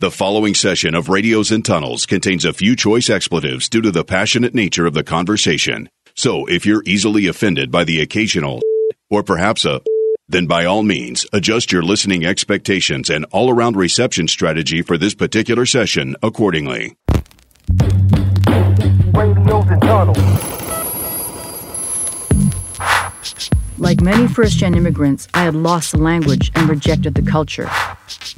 The following session of Radios and Tunnels contains a few choice expletives due to the passionate nature of the conversation. So if you're easily offended by the occasional or perhaps a then by all means adjust your listening expectations and all around reception strategy for this particular session accordingly. Radios and Tunnels. Like many first gen immigrants, I had lost the language and rejected the culture.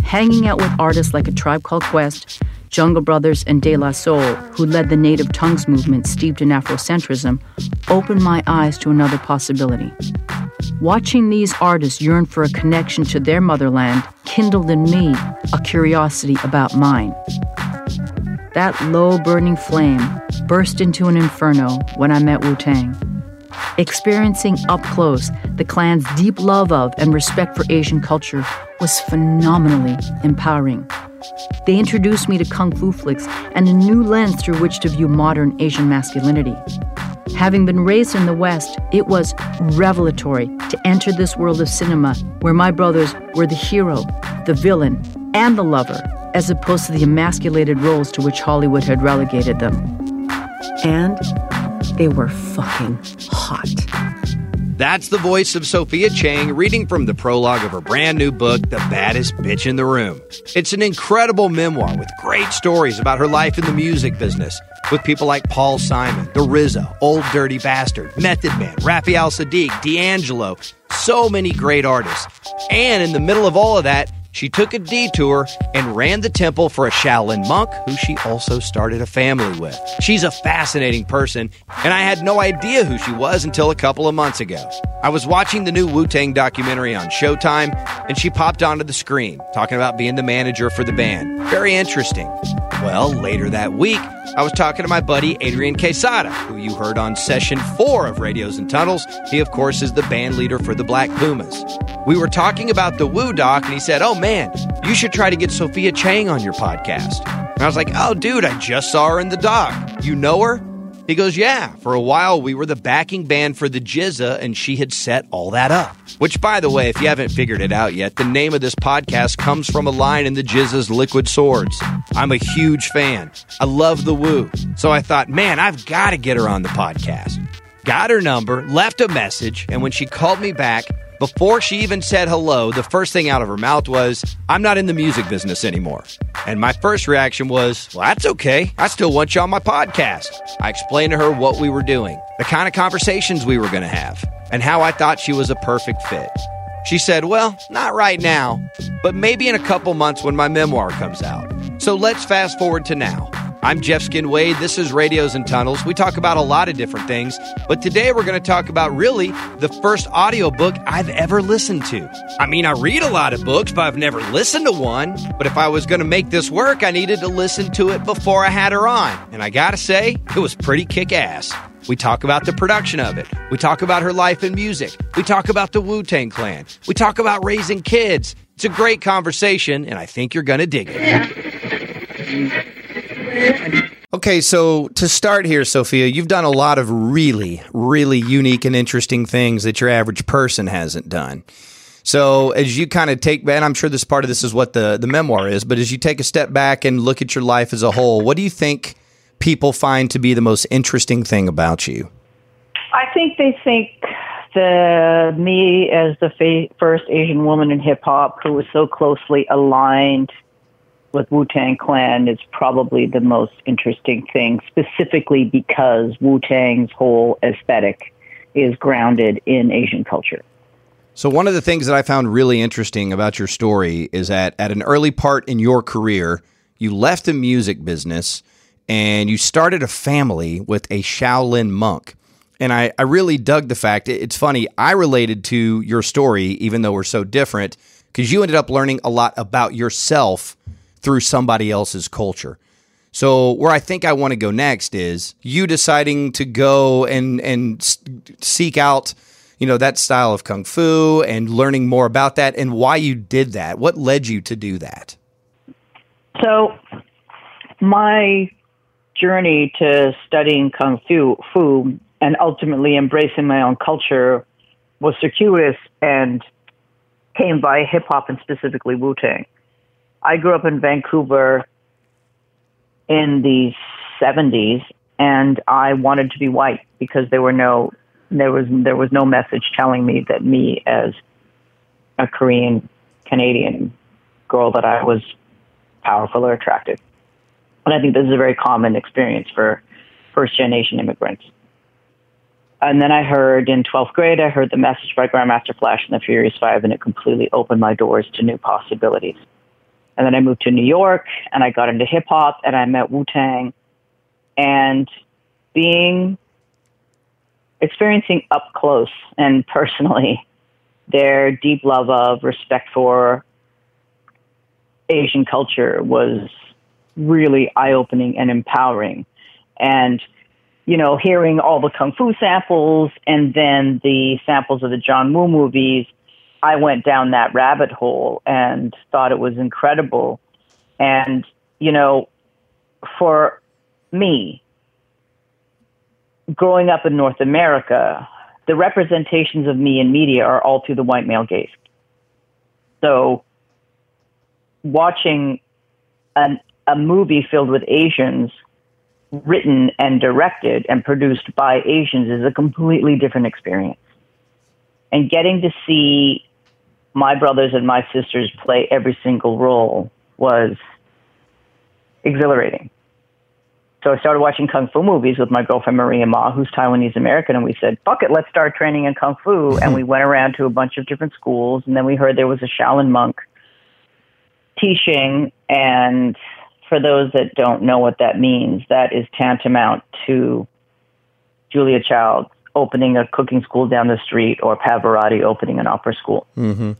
Hanging out with artists like A Tribe Called Quest, Jungle Brothers, and De La Soul, who led the native tongues movement steeped in Afrocentrism, opened my eyes to another possibility. Watching these artists yearn for a connection to their motherland kindled in me a curiosity about mine. That low burning flame burst into an inferno when I met Wu Tang. Experiencing up close the clan's deep love of and respect for Asian culture was phenomenally empowering. They introduced me to kung fu flicks and a new lens through which to view modern Asian masculinity. Having been raised in the West, it was revelatory to enter this world of cinema where my brothers were the hero, the villain, and the lover, as opposed to the emasculated roles to which Hollywood had relegated them. And they were fucking hot. That's the voice of Sophia Chang reading from the prologue of her brand new book, The Baddest Bitch in the Room. It's an incredible memoir with great stories about her life in the music business with people like Paul Simon, The RZA, Old Dirty Bastard, Method Man, Raphael Saadiq, D'Angelo, so many great artists. And in the middle of all of that, she took a detour and ran the temple for a Shaolin monk who she also started a family with. She's a fascinating person, and I had no idea who she was until a couple of months ago. I was watching the new Wu Tang documentary on Showtime, and she popped onto the screen talking about being the manager for the band. Very interesting. Well, later that week, I was talking to my buddy Adrian Quesada, who you heard on session four of Radios and Tunnels. He, of course, is the band leader for the Black Pumas. We were talking about the Wu doc, and he said, Oh man, you should try to get Sophia Chang on your podcast. And I was like, Oh, dude, I just saw her in the doc. You know her? He goes, Yeah, for a while we were the backing band for the GZA, and she had set all that up. Which, by the way, if you haven't figured it out yet, the name of this podcast comes from a line in the GZA's Liquid Swords. I'm a huge fan. I love the Wu. So I thought, man, I've got to get her on the podcast. Got her number, left a message, and when she called me back, before she even said hello, the first thing out of her mouth was, I'm not in the music business anymore. And my first reaction was, Well, that's okay. I still want you on my podcast. I explained to her what we were doing, the kind of conversations we were going to have, and how I thought she was a perfect fit. She said, Well, not right now, but maybe in a couple months when my memoir comes out. So let's fast forward to now. I'm Jeff Skin Wade. This is Radios and Tunnels. We talk about a lot of different things, but today we're going to talk about really the first audiobook I've ever listened to. I mean, I read a lot of books, but I've never listened to one. But if I was going to make this work, I needed to listen to it before I had her on. And I got to say, it was pretty kick ass. We talk about the production of it. We talk about her life in music. We talk about the Wu Tang Clan. We talk about raising kids. It's a great conversation, and I think you're going to dig it. Okay, so to start here, Sophia, you've done a lot of really, really unique and interesting things that your average person hasn't done. So as you kind of take, and I'm sure this part of this is what the, the memoir is, but as you take a step back and look at your life as a whole, what do you think people find to be the most interesting thing about you? I think they think the me as the fa- first Asian woman in hip hop who was so closely aligned with Wu Tang Clan is probably the most interesting thing, specifically because Wu Tang's whole aesthetic is grounded in Asian culture. So, one of the things that I found really interesting about your story is that at an early part in your career, you left the music business and you started a family with a Shaolin monk. And I, I really dug the fact it's funny, I related to your story, even though we're so different, because you ended up learning a lot about yourself through somebody else's culture. So where I think I want to go next is you deciding to go and and seek out you know that style of kung fu and learning more about that and why you did that. What led you to do that? So my journey to studying kung fu, fu and ultimately embracing my own culture was circuitous and came by hip hop and specifically Wu Tang. I grew up in Vancouver in the 70s, and I wanted to be white because there were no there was there was no message telling me that me as a Korean Canadian girl that I was powerful or attractive. And I think this is a very common experience for first generation immigrants. And then I heard in 12th grade, I heard the message by Grandmaster Flash and the Furious Five, and it completely opened my doors to new possibilities. And then I moved to New York and I got into hip hop and I met Wu Tang. And being, experiencing up close and personally their deep love of, respect for Asian culture was really eye opening and empowering. And, you know, hearing all the kung fu samples and then the samples of the John Woo movies, I went down that rabbit hole and thought it was incredible. And, you know, for me, growing up in North America, the representations of me in media are all through the white male gaze. So watching an, a movie filled with Asians written and directed and produced by Asians is a completely different experience. And getting to see my brothers and my sisters play every single role was exhilarating. So I started watching kung fu movies with my girlfriend Maria Ma, who's Taiwanese American, and we said, "Fuck it, let's start training in kung fu." and we went around to a bunch of different schools, and then we heard there was a Shaolin monk teaching. And for those that don't know what that means, that is tantamount to Julia Child opening a cooking school down the street or Pavarotti opening an opera school. Mm-hmm.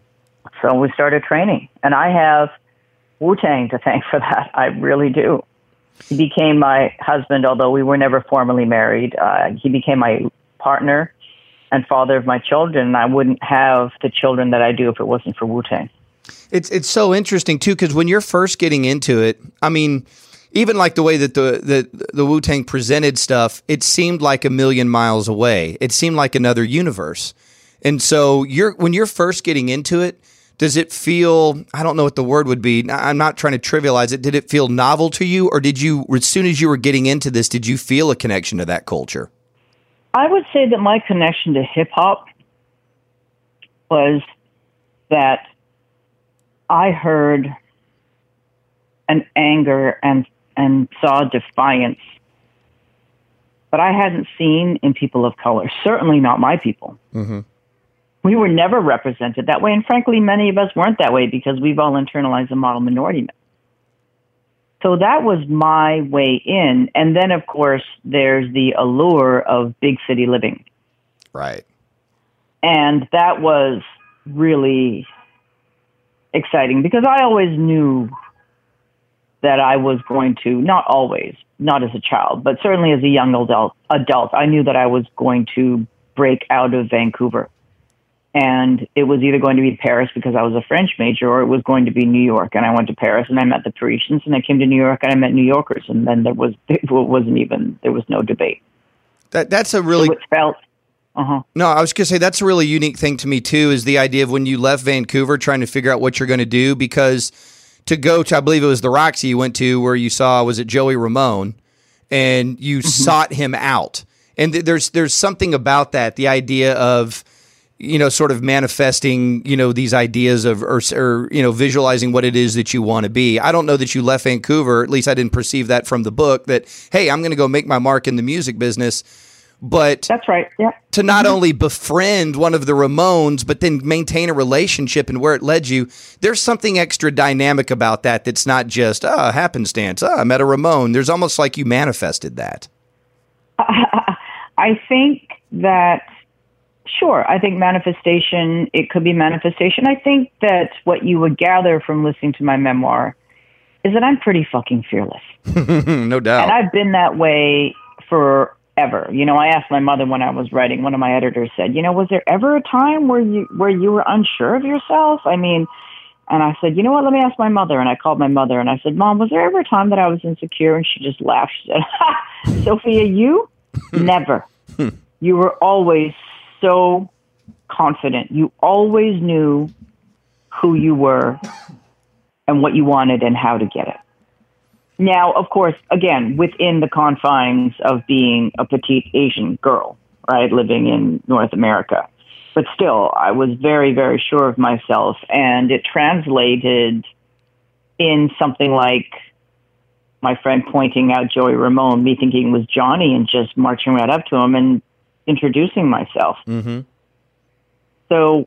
So we started training, and I have Wu Tang to thank for that. I really do. He became my husband, although we were never formally married. Uh, he became my partner and father of my children, and I wouldn't have the children that I do if it wasn't for Wu Tang. It's it's so interesting too because when you're first getting into it, I mean, even like the way that the the, the Wu Tang presented stuff, it seemed like a million miles away. It seemed like another universe. And so you're when you're first getting into it, does it feel I don't know what the word would be. I'm not trying to trivialize it. Did it feel novel to you or did you as soon as you were getting into this, did you feel a connection to that culture? I would say that my connection to hip hop was that I heard an anger and and saw defiance but I hadn't seen in people of color. Certainly not my people. Mm-hmm. We were never represented that way, and frankly, many of us weren't that way because we've all internalized the model minority myth. So that was my way in, and then of course there's the allure of big city living. Right. And that was really exciting because I always knew that I was going to, not always, not as a child, but certainly as a young adult, adult, I knew that I was going to break out of Vancouver. And it was either going to be Paris because I was a French major or it was going to be New York. And I went to Paris and I met the Parisians and I came to New York and I met New Yorkers. And then there was, it wasn't even, there was no debate. That, that's a really, so it felt, uh-huh. No, I was going to say that's a really unique thing to me too. Is the idea of when you left Vancouver, trying to figure out what you're going to do because to go to I believe it was the Roxy you went to where you saw was it Joey Ramone, and you mm-hmm. sought him out. And th- there's there's something about that, the idea of you know sort of manifesting you know these ideas of or, or you know visualizing what it is that you want to be. I don't know that you left Vancouver. At least I didn't perceive that from the book. That hey, I'm going to go make my mark in the music business but that's right. Yeah. To not mm-hmm. only befriend one of the Ramones, but then maintain a relationship and where it led you, there's something extra dynamic about that. That's not just ah oh, happenstance. Ah, oh, I met a Ramone. There's almost like you manifested that. I think that sure. I think manifestation. It could be manifestation. I think that what you would gather from listening to my memoir is that I'm pretty fucking fearless. no doubt. And I've been that way forever. You know, I asked my mother when I was writing. One of my editors said, "You know, was there ever a time where you where you were unsure of yourself?" I mean, and I said, "You know what? Let me ask my mother." And I called my mother and I said, "Mom, was there ever a time that I was insecure?" And she just laughed. She said, "Sophia, you never. you were always so confident. You always knew who you were." and what you wanted and how to get it. Now, of course, again, within the confines of being a petite Asian girl, right, living in North America. But still, I was very, very sure of myself, and it translated in something like my friend pointing out Joey Ramone, me thinking it was Johnny, and just marching right up to him and introducing myself. Mm-hmm. So,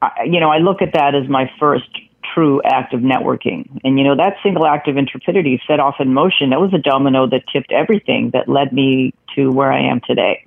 I, you know, I look at that as my first true act of networking. And, you know, that single act of intrepidity set off in motion. That was a domino that tipped everything that led me to where I am today.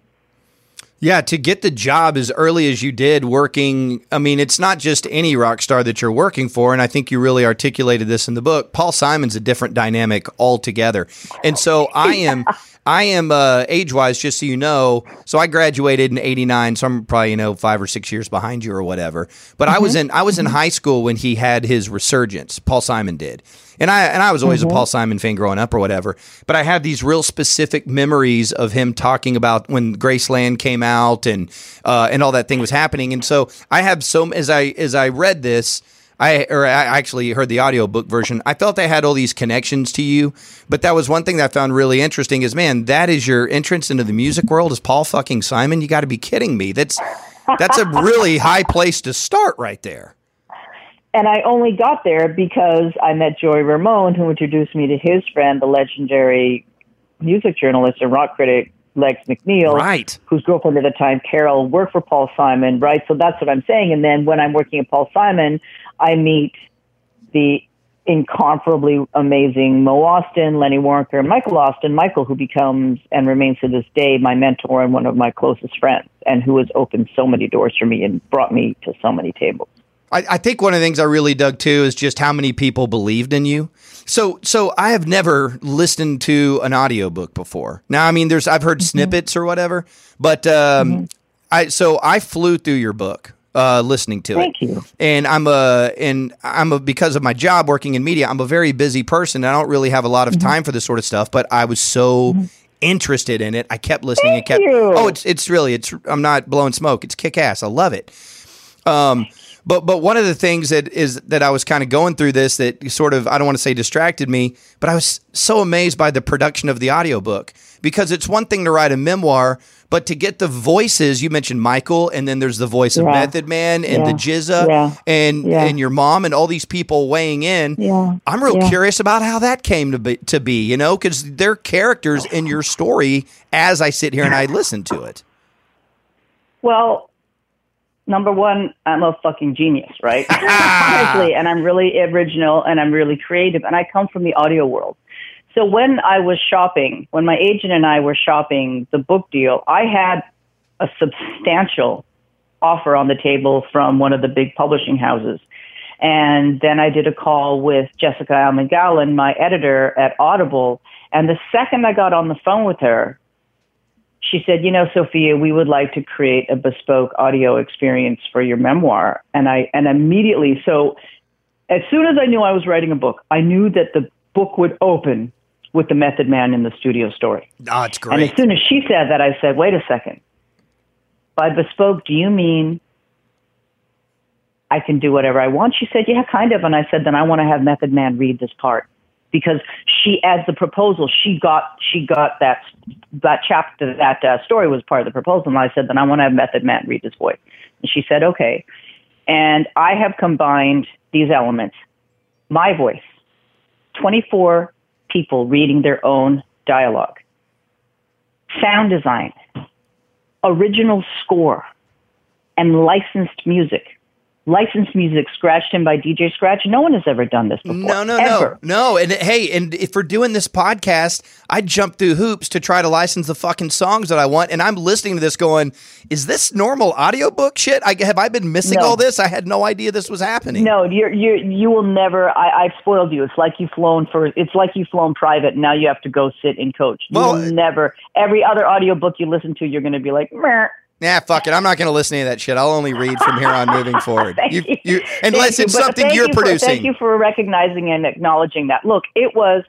Yeah, to get the job as early as you did working, I mean, it's not just any rock star that you're working for. And I think you really articulated this in the book. Paul Simon's a different dynamic altogether. And so I am. I am uh, age wise, just so you know. So I graduated in '89, so I'm probably you know five or six years behind you or whatever. But mm-hmm. I was in I was in high school when he had his resurgence. Paul Simon did, and I and I was always mm-hmm. a Paul Simon fan growing up or whatever. But I have these real specific memories of him talking about when Graceland came out and uh, and all that thing was happening. And so I have so as I as I read this. I or I actually heard the audiobook version. I felt I had all these connections to you, but that was one thing that I found really interesting is man, that is your entrance into the music world is Paul fucking Simon. You got to be kidding me. That's that's a really high place to start right there. And I only got there because I met Joey Ramone, who introduced me to his friend, the legendary music journalist and rock critic Lex McNeil, right. whose girlfriend at the time, Carol, worked for Paul Simon, right? So that's what I'm saying. And then when I'm working at Paul Simon, I meet the incomparably amazing Mo Austin, Lenny Waronker, and Michael Austin. Michael, who becomes and remains to this day my mentor and one of my closest friends, and who has opened so many doors for me and brought me to so many tables. I, I, think one of the things I really dug too is just how many people believed in you. So, so I have never listened to an audiobook before. Now, I mean, there's I've heard mm-hmm. snippets or whatever, but um, mm-hmm. I so I flew through your book uh, listening to Thank it. you. And I'm a and I'm a because of my job working in media. I'm a very busy person. I don't really have a lot of mm-hmm. time for this sort of stuff. But I was so mm-hmm. interested in it. I kept listening Thank and kept. You. Oh, it's it's really it's. I'm not blowing smoke. It's kick ass. I love it. Um, but but one of the things that is that I was kind of going through this that sort of I don't want to say distracted me, but I was so amazed by the production of the audiobook because it's one thing to write a memoir, but to get the voices, you mentioned Michael, and then there's the voice of Method Man and yeah. the GZA yeah. and and your mom and all these people weighing in. Yeah. I'm real curious about how that came to be, to be you know, because they're characters in your story as I sit here and I listen to it. Well, number one, I'm a fucking genius, right? Honestly, and I'm really original and I'm really creative, and I come from the audio world. So when I was shopping, when my agent and I were shopping the book deal, I had a substantial offer on the table from one of the big publishing houses. And then I did a call with Jessica Almagallen, my editor at Audible. And the second I got on the phone with her, she said, "You know, Sophia, we would like to create a bespoke audio experience for your memoir." And I and immediately, so as soon as I knew I was writing a book, I knew that the book would open with the Method Man in the studio story. Oh, it's great. And as soon as she said that, I said, "Wait a second. By bespoke, do you mean I can do whatever I want?" She said, "Yeah, kind of." And I said, "Then I want to have Method Man read this part." Because she, as the proposal, she got she got that that chapter that uh, story was part of the proposal, and I said, then I want to have Method Man read his voice, and she said, okay, and I have combined these elements, my voice, twenty four people reading their own dialogue, sound design, original score, and licensed music licensed music scratched in by DJ Scratch. No one has ever done this before. No, no, ever. no, no. And hey, and if we're doing this podcast, I jump through hoops to try to license the fucking songs that I want, and I'm listening to this going, "Is this normal audiobook shit? I, have I been missing no. all this? I had no idea this was happening." No, you're you you will never. I, I've spoiled you. It's like you've flown for. It's like you've flown private. And now you have to go sit and coach. You well, will never. Every other audiobook you listen to, you're going to be like, Meh Nah, fuck it. I'm not going to listen to that shit. I'll only read from here on moving forward. you, you, you, unless it's something you're you producing. For, thank you for recognizing and acknowledging that. Look, it was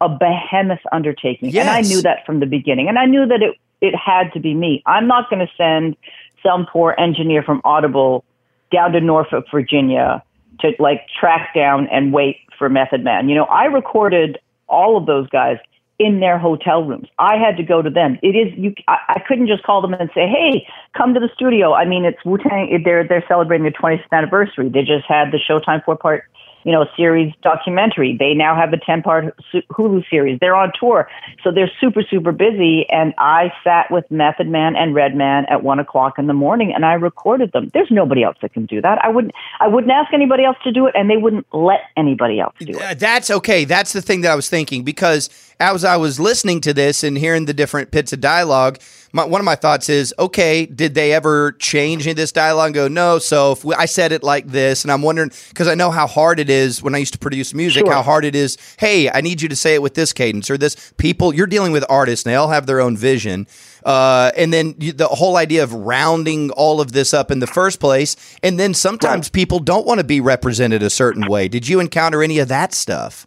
a behemoth undertaking, yes. and I knew that from the beginning, and I knew that it it had to be me. I'm not going to send some poor engineer from Audible down to Norfolk, Virginia, to like track down and wait for Method Man. You know, I recorded all of those guys in their hotel rooms. I had to go to them. It is you. I, I couldn't just call them and say, "Hey, come to the studio." I mean, it's Wu Tang. They're they're celebrating their 20th anniversary. They just had the Showtime four part you know, series documentary. They now have a 10 part Hulu series. They're on tour. So they're super, super busy. And I sat with Method Man and Redman at one o'clock in the morning and I recorded them. There's nobody else that can do that. I wouldn't, I wouldn't ask anybody else to do it and they wouldn't let anybody else do it. Uh, that's okay. That's the thing that I was thinking because as I was listening to this and hearing the different bits of dialogue, my, one of my thoughts is, okay, did they ever change in this dialogue and go, no? So if we, I said it like this, and I'm wondering because I know how hard it is when I used to produce music, sure. how hard it is. Hey, I need you to say it with this cadence or this. People, you're dealing with artists, and they all have their own vision. Uh, and then you, the whole idea of rounding all of this up in the first place, and then sometimes people don't want to be represented a certain way. Did you encounter any of that stuff?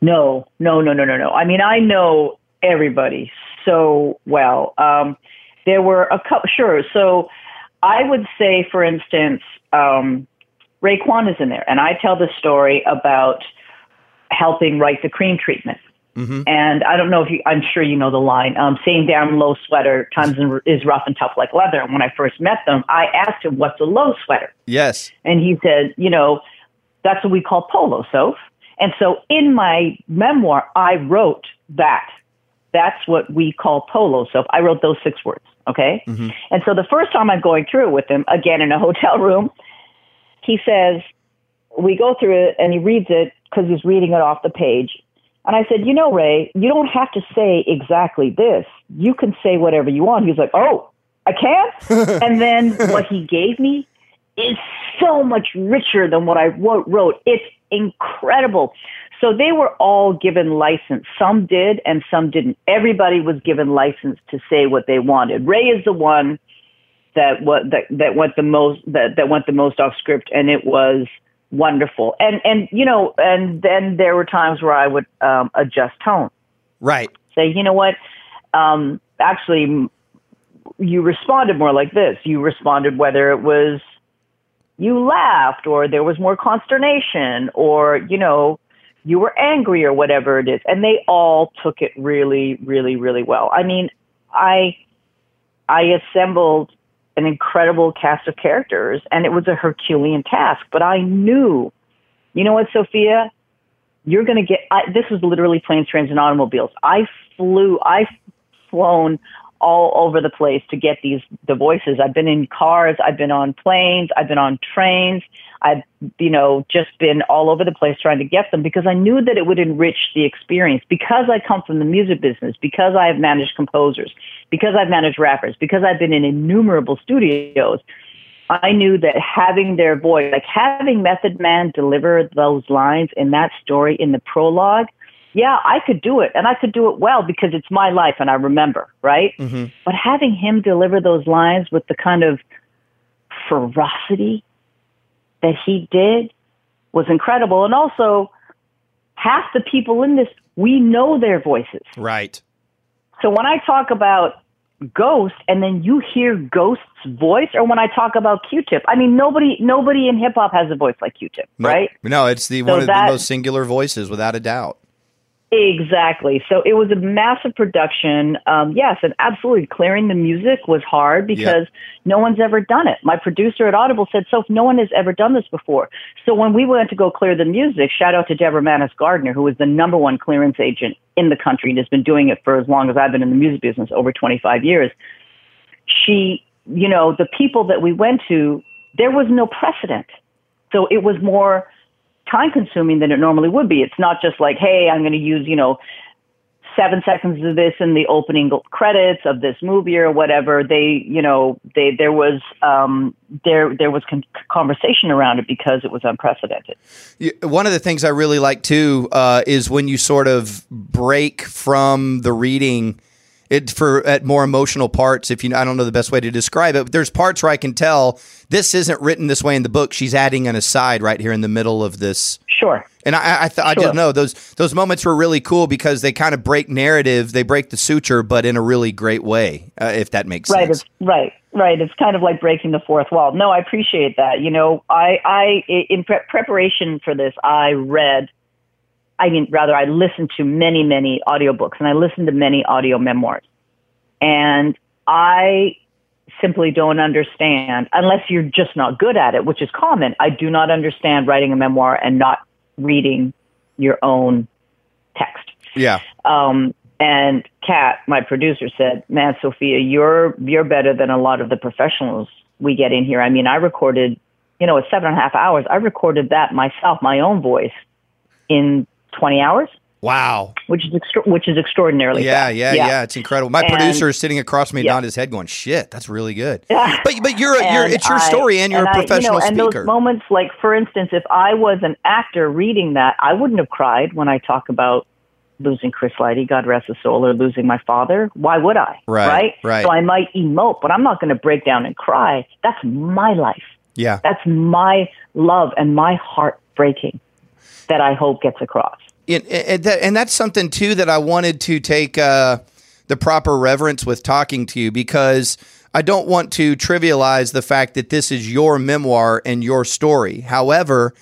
No, no, no, no, no, no. I mean, I know everybody so well. Um, there were a couple, sure. So I would say, for instance, um, Raekwon is in there, and I tell the story about helping write the cream treatment. Mm-hmm. And I don't know if you, I'm sure you know the line, um, saying down low sweater times is rough and tough like leather. And when I first met them, I asked him, what's a low sweater? Yes. And he said, you know, that's what we call polo, Soph. And so in my memoir, I wrote that that's what we call polo. So I wrote those six words. Okay. Mm-hmm. And so the first time I'm going through it with him, again in a hotel room, he says, we go through it and he reads it because he's reading it off the page. And I said, you know, Ray, you don't have to say exactly this. You can say whatever you want. He's like, oh, I can't. and then what he gave me is so much richer than what I wrote. It's incredible. So they were all given license. Some did and some didn't. Everybody was given license to say what they wanted. Ray is the one that what that, that went the most that, that went the most off script and it was wonderful. And and you know, and then there were times where I would um, adjust tone. Right. Say, you know what? Um, actually you responded more like this. You responded whether it was you laughed or there was more consternation or, you know, you were angry or whatever it is. And they all took it really, really, really well. I mean, I, I assembled an incredible cast of characters and it was a Herculean task, but I knew, you know what, Sophia, you're going to get, I, this was literally planes, trains, and automobiles. I flew, I've flown all over the place to get these the voices. I've been in cars, I've been on planes, I've been on trains. I've you know just been all over the place trying to get them because I knew that it would enrich the experience because I come from the music business, because I have managed composers, because I've managed rappers, because I've been in innumerable studios. I knew that having their voice, like having Method Man deliver those lines in that story in the prologue, yeah, I could do it and I could do it well because it's my life and I remember, right? Mm-hmm. But having him deliver those lines with the kind of ferocity that he did was incredible. And also, half the people in this, we know their voices. Right. So when I talk about Ghost and then you hear Ghost's voice, or when I talk about Q-Tip, I mean nobody nobody in hip hop has a voice like Q-Tip, right? No, it's the so one of that, the most singular voices, without a doubt. Exactly. So it was a massive production. Um, yes, and absolutely clearing the music was hard because yep. no one's ever done it. My producer at Audible said, "So no one has ever done this before." So when we went to go clear the music, shout out to Deborah Manis Gardner, who was the number one clearance agent in the country and has been doing it for as long as I've been in the music business, over 25 years. She, you know, the people that we went to, there was no precedent. So it was more time consuming than it normally would be. It's not just like, hey, I'm going to use, you know, seven seconds of this in the opening credits of this movie or whatever. They, you know, they there was um, there there was con- conversation around it because it was unprecedented. One of the things I really like too uh, is when you sort of break from the reading it for at more emotional parts. If you, I don't know the best way to describe it. But there's parts where I can tell this isn't written this way in the book. She's adding an aside right here in the middle of this. Sure. And I, I, th- sure. I just know those those moments were really cool because they kind of break narrative, they break the suture, but in a really great way, uh, if that makes sense. right, sense. Right. Right. It's kind of like breaking the fourth wall. No, I appreciate that. You know, I, I, in pre- preparation for this, I read, I mean, rather, I listened to many, many audiobooks and I listened to many audio memoirs. And I simply don't understand, unless you're just not good at it, which is common. I do not understand writing a memoir and not reading your own text. Yeah. Um, and Kat, my producer, said, "Man, Sophia, you're you're better than a lot of the professionals we get in here. I mean, I recorded, you know, it's seven and a half hours. I recorded that myself, my own voice, in 20 hours." Wow. Which is extra- which is extraordinarily yeah, fast. yeah, yeah, It's incredible. My And- producer is sitting across me, Yeah. nodding his head, going, "Shit, that's really good." Yeah. But but you're a, you're it's your I- story, and you're a I- professional you know, and those moments, like for instance, if I was an actor reading that, I wouldn't have cried when I talk about losing Chris Lighty, God rest his soul, or losing my father. Why would I? Right, Right. right. So I might emote, but I'm not going to break down and cry. That's my life. yeah. That's my love and my heart breaking that I hope gets across. And, that's something too that I wanted to take uh, the proper reverence with talking to you because I don't want to trivialize the fact that this is your memoir and your story. However,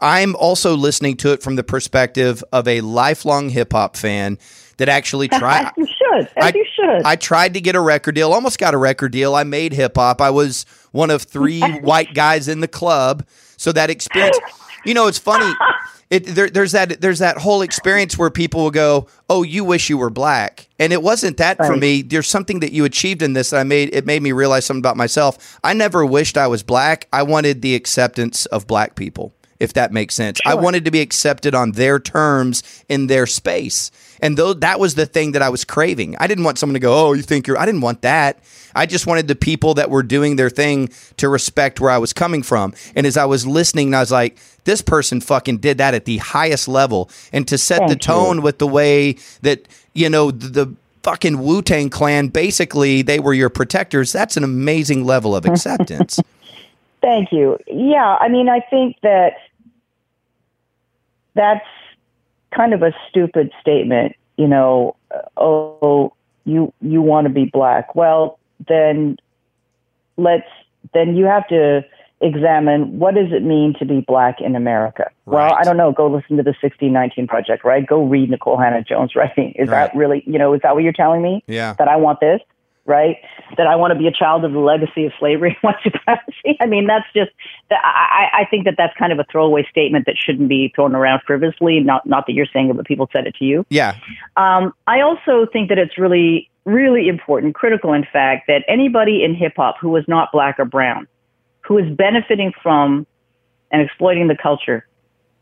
I'm also listening to it from the perspective of a lifelong hip hop fan that actually tried. You should. As I, you should. I tried to get a record deal, almost got a record deal. I made hip hop. I was one of three white guys in the club. So that experience, you know, it's funny. It, there, there's that there's that whole experience where people will go, "Oh, you wish you were black," and it wasn't that for me. There's something that you achieved in this that I made. It made me realize something about myself. I never wished I was black. I wanted the acceptance of black people, if that makes sense. I wanted to be accepted on their terms in their space. And though that was the thing that I was craving, I didn't want someone to go, "Oh, you think you're." I didn't want that. I just wanted the people that were doing their thing to respect where I was coming from. And as I was listening, I was like, "This person fucking did that at the highest level." And to set the Thank you. tone with the way that you know the, the fucking Wu Tang Clan, basically, they were your protectors. That's an amazing level of acceptance. Thank you. Yeah, I mean, I think that that's kind of a stupid statement. You know, oh, you you want to be black. Well, then let's then you have to examine what does it mean to be black in America. Well, I don't know. Go listen to the 1619 Project, right? Go read Nicole Hannah Jones writing. Is Right. that really, you know, is that what you're telling me? Yeah. That I want this, right? That I want to be a child of the legacy of slavery and white supremacy. I mean, that's just, I, I think that that's kind of a throwaway statement that shouldn't be thrown around frivolously. Not, not that you're saying it, but people said it to you. Yeah. Um, I also think that it's really, really important, critical, in fact, that anybody in hip hop who is not black or brown, who is benefiting from and exploiting the culture,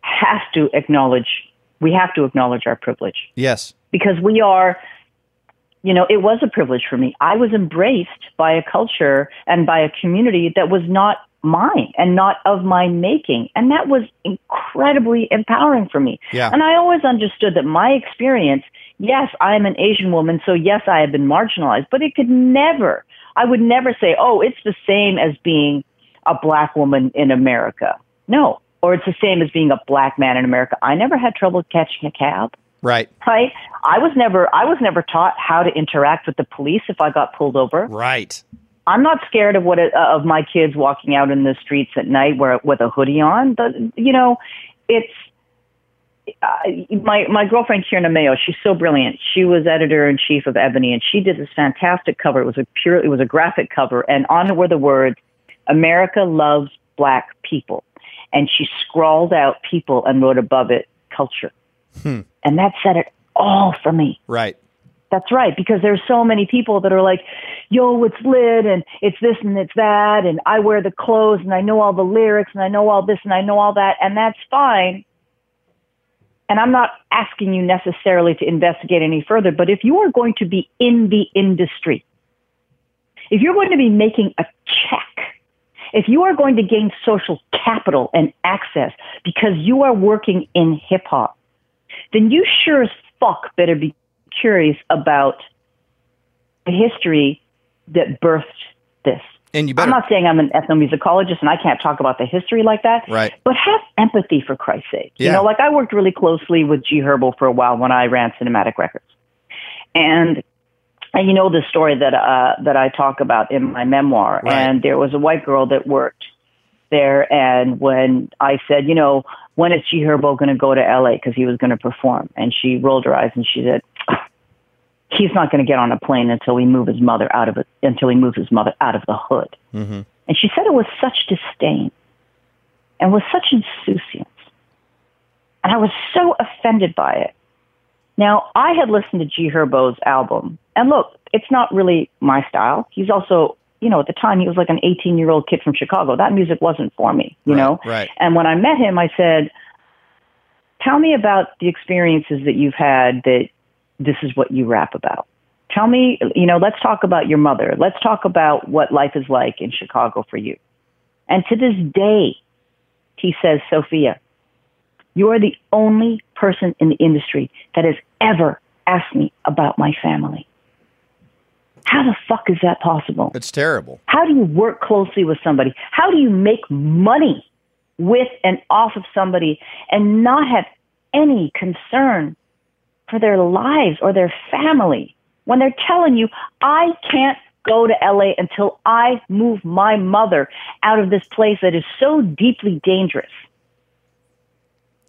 has to acknowledge, we have to acknowledge our privilege Yes. because we are, you know, it was a privilege for me. I was embraced by a culture and by a community that was not mine and not of my making. And that was incredibly empowering for me. Yeah. And I always understood that my experience, yes, I am an Asian woman, so yes, I have been marginalized, but it could never, I would never say, oh, it's the same as being a black woman in America. No. Or it's the same as being a black man in America. I never had trouble catching a cab Right. right? I was never I was never taught how to interact with the police if I got pulled over. Right. I'm not scared of what it, uh, of my kids walking out in the streets at night where with a hoodie on. The, you know, it's uh, my my girlfriend Kierna Mayo. She's so brilliant. She was editor in chief of Ebony, and she did this fantastic cover. It was a pure it was a graphic cover, and on it were the words "America loves black people," and she scrawled out people and wrote above it culture, and that said it all for me. Right. That's right, because there's so many people that are like, yo, it's lit and it's this and it's that, and I wear the clothes and I know all the lyrics and I know all this and I know all that, and that's fine. And I'm not asking you necessarily to investigate any further, but if you are going to be in the industry, if you're going to be making a check, if you are going to gain social capital and access because you are working in hip hop, then you sure as fuck better be curious about the history that birthed this. And you I'm not saying I'm an ethnomusicologist and I can't talk about the history like that. Right. But have empathy for Christ's sake. Yeah. You know, like I worked really closely with G Herbal for a while when I ran Cinematic Records. And and you know the story that uh, that I talk about in my memoir. Right. And there was a white girl that worked there, and when I said, you know, when is G Herbo going to go to LA because he was going to perform, and she rolled her eyes and she said, he's not going to get on a plane until we move his mother out of it, until he moves his mother out of the hood. Mm-hmm. And she said it with such disdain and with such insouciance. And I was so offended by it. Now, I had listened to G Herbo's album, and look, it's not really my style. He's also, you know, at the time he was like an 18 year old kid from Chicago. That music wasn't for me, you Right, know? right. And when I met him, I said, Tell me about the experiences that you've had that this is what you rap about. Tell me, you know, let's talk about your mother. Let's talk about what life is like in Chicago for you. And to this day, he says, Sophia, you are the only person in the industry that has ever asked me about my family. How the fuck is that possible? It's terrible. How do you work closely with somebody? How do you make money with and off of somebody and not have any concern for their lives or their family when they're telling you, I can't go to LA until I move my mother out of this place that is so deeply dangerous?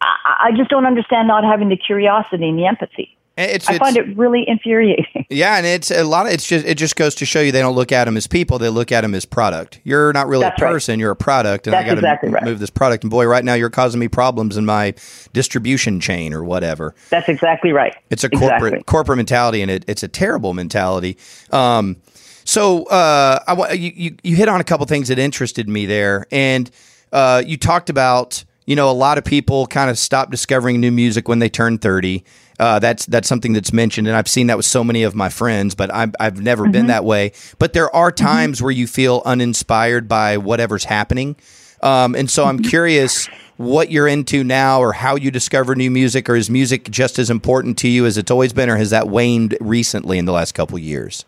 I, I just don't understand not having the curiosity and the empathy. It's, I find it really infuriating. Yeah, and it's a lot of it's just it just goes to show you they don't look at them as people; they look at them as product. You're not really That's a right. person; you're a product, and I That's got to exactly right. move this product. And boy, right now you're causing me problems in my distribution chain or whatever. That's exactly right. It's a corporate Exactly. corporate mentality, and it, it's a terrible mentality. Um, so uh, I you, you you hit on a couple things that interested me there, and uh, you talked about you know a lot of people kind of stop discovering new music when they turn thirty. Uh, that's that's something that's mentioned, and I've seen that with so many of my friends, but I've I've never been that way. But there are times where you feel uninspired by whatever's happening, um, and so I'm curious what you're into now, or how you discover new music, or is music just as important to you as it's always been, or has that waned recently in the last couple years?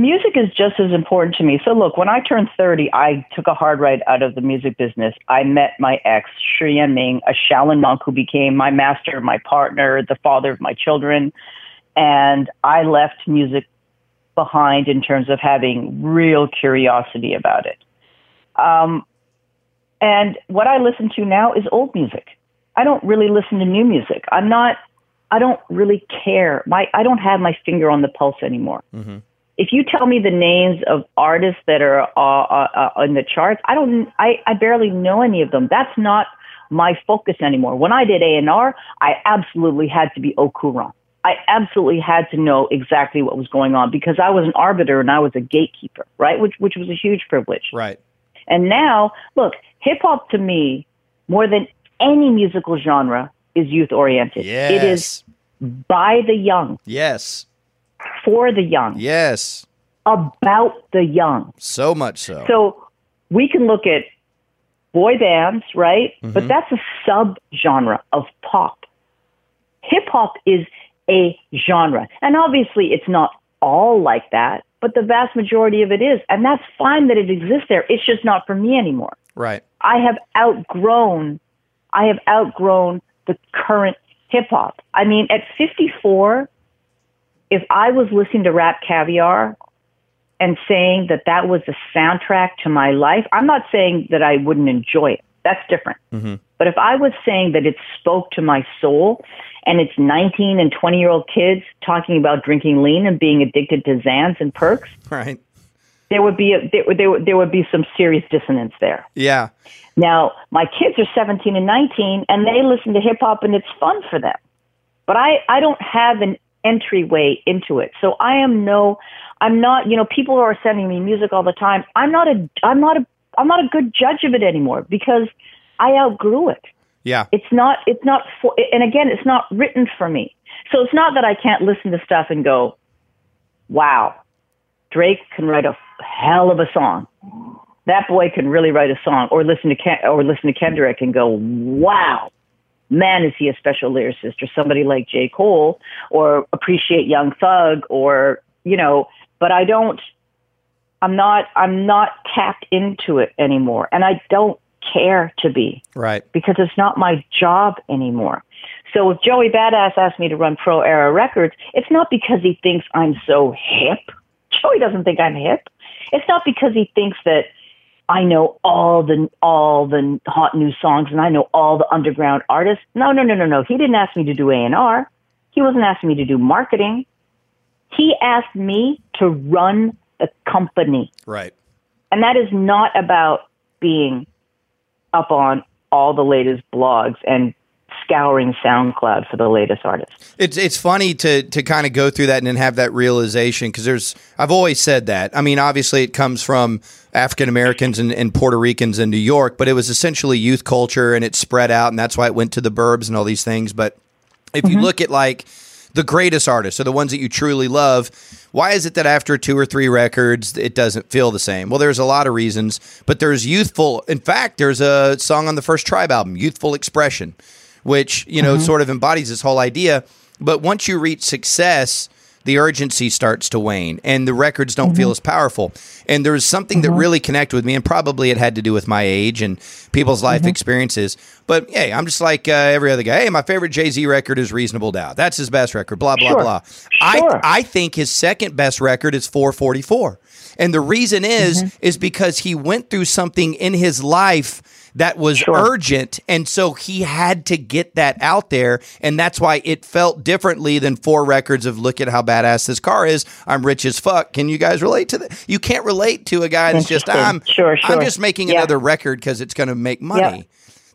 Music is just as important to me. So, look, when I turned 30, I took a hard ride out of the music business. I met my ex, Sri Yan Ming, a Shaolin monk who became my master, my partner, the father of my children. And I left music behind in terms of having real curiosity about it. Um, and what I listen to now is old music. I don't really listen to new music. I'm not, I don't really care. My, I don't have my finger on the pulse anymore if you tell me the names of artists that are uh, uh, uh, in the charts, I don't, I, I barely know any of them. That's not my focus anymore. When I did A and R, I absolutely had to be au courant. I absolutely had to know exactly what was going on because I was an arbiter and I was a gatekeeper, right? Which, which was a huge privilege. Right. And now, look, hip hop to me, more than any musical genre, is youth oriented. Yes. It is by the young, Yes. For the young, Yes. about the young. So much so. So we can look at boy bands, right? But mm-hmm. that's a subgenre of pop. Hip hop is a genre. And obviously it's not all like that, but the vast majority of it is. And that's fine that it exists there. It's just not for me anymore. right. I have outgrown I have outgrown the current hip hop. I mean, at 54, if I was listening to Rap Caviar and saying that that was the soundtrack to my life, I'm not saying that I wouldn't enjoy it. That's different. Mm-hmm. But if I was saying that it spoke to my soul and it's 19 and 20 year old kids talking about drinking lean and being addicted to Zans and perks, Right. there would be a, there, there, would- there would be some serious dissonance there. Yeah. Now, my kids are 17 and 19 and they listen to hip hop and it's fun for them. But I, I don't have an entryway into it. So I am no, I'm not, you know, people are sending me music all the time. I'm not a, I'm not a, I'm not a good judge of it anymore because I outgrew it. Yeah. It's not, it's not for, and again, it's not written for me. So it's not that I can't listen to stuff and go, wow, Drake can write a hell of a song. That boy can really write a song, or listen to Ken, or listen to Kendrick and go, "Wow, man, is he a special lyricist?" Or somebody like J. Cole, or appreciate Young Thug, or you know. But I don't. I'm not. I'm not tapped into it anymore, and I don't care to be Right. because it's not my job anymore. So if Joey Badass asked me to run Pro Era Records, it's not because he thinks I'm so hip. Joey doesn't think I'm hip. It's not because he thinks that I know all the all the hot new songs and I know all the underground artists. No, no, no, no, no. He didn't ask me to do A and R. He wasn't asking me to do marketing. He asked me to run the company. Right. And that is not about being up on all the latest blogs and scouring SoundCloud for the latest artists. It's it's funny to to kind of go through that and then have that realization because there's I've always said that. I mean, obviously it comes from African Americans and, and, Puerto Ricans in New York, but it was essentially youth culture and it spread out, and that's why it went to the burbs and all these things. But if mm-hmm. you look at like the greatest artists or the ones that you truly love, why is it that after two or three records it doesn't feel the same? Well, there's a lot of reasons, but there's youthful. In fact, there's a song on the first Tribe album, "Youthful Expression." which you know mm-hmm. sort of embodies this whole idea. But once you reach success, the urgency starts to wane and the records don't mm-hmm. feel as powerful. And there was something mm-hmm. that really connected with me, and probably it had to do with my age and people's life mm-hmm. experiences. But hey, I'm just like uh, every other guy. Hey, my favorite Jay Z record is Reasonable Doubt. That's his best record. Blah blah sure. blah. Sure. I I think his second best record is 4:44, and the reason is mm-hmm. is because he went through something in his life that was sure. urgent. And so he had to get that out there. And that's why it felt differently than four records of look at how badass this car is. I'm rich as fuck. Can you guys relate to that? You can't relate to a guy that's just, I'm, sure, sure. I'm just making yeah. another record because it's going to make money. Yeah.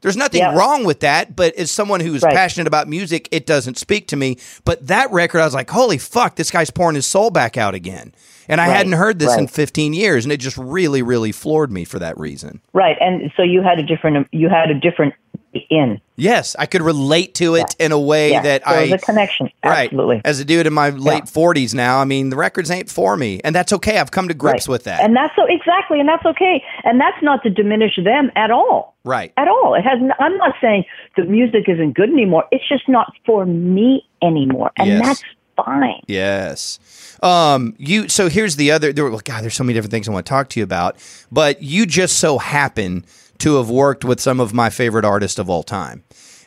There's nothing yep. wrong with that, but as someone who's right. passionate about music, it doesn't speak to me. But that record, I was like, holy fuck, this guy's pouring his soul back out again. And I right. hadn't heard this right. in 15 years, and it just really, really floored me for that reason. Right, and so you had a different, you had a different in. Yes, I could relate to it yeah. in a way yeah. that there I. was a connection. Absolutely. Right. As a dude in my late yeah. 40s now, I mean, the records ain't for me. And that's okay. I've come to grips right. with that. And that's so, exactly. And that's okay. And that's not to diminish them at all. Right. At all. It has. I'm not saying the music isn't good anymore. It's just not for me anymore. And yes. that's fine. Yes. Um, you. So here's the other. There, well, God, there's so many different things I want to talk to you about. But you just so happen to have worked with some of my favorite artists of all time.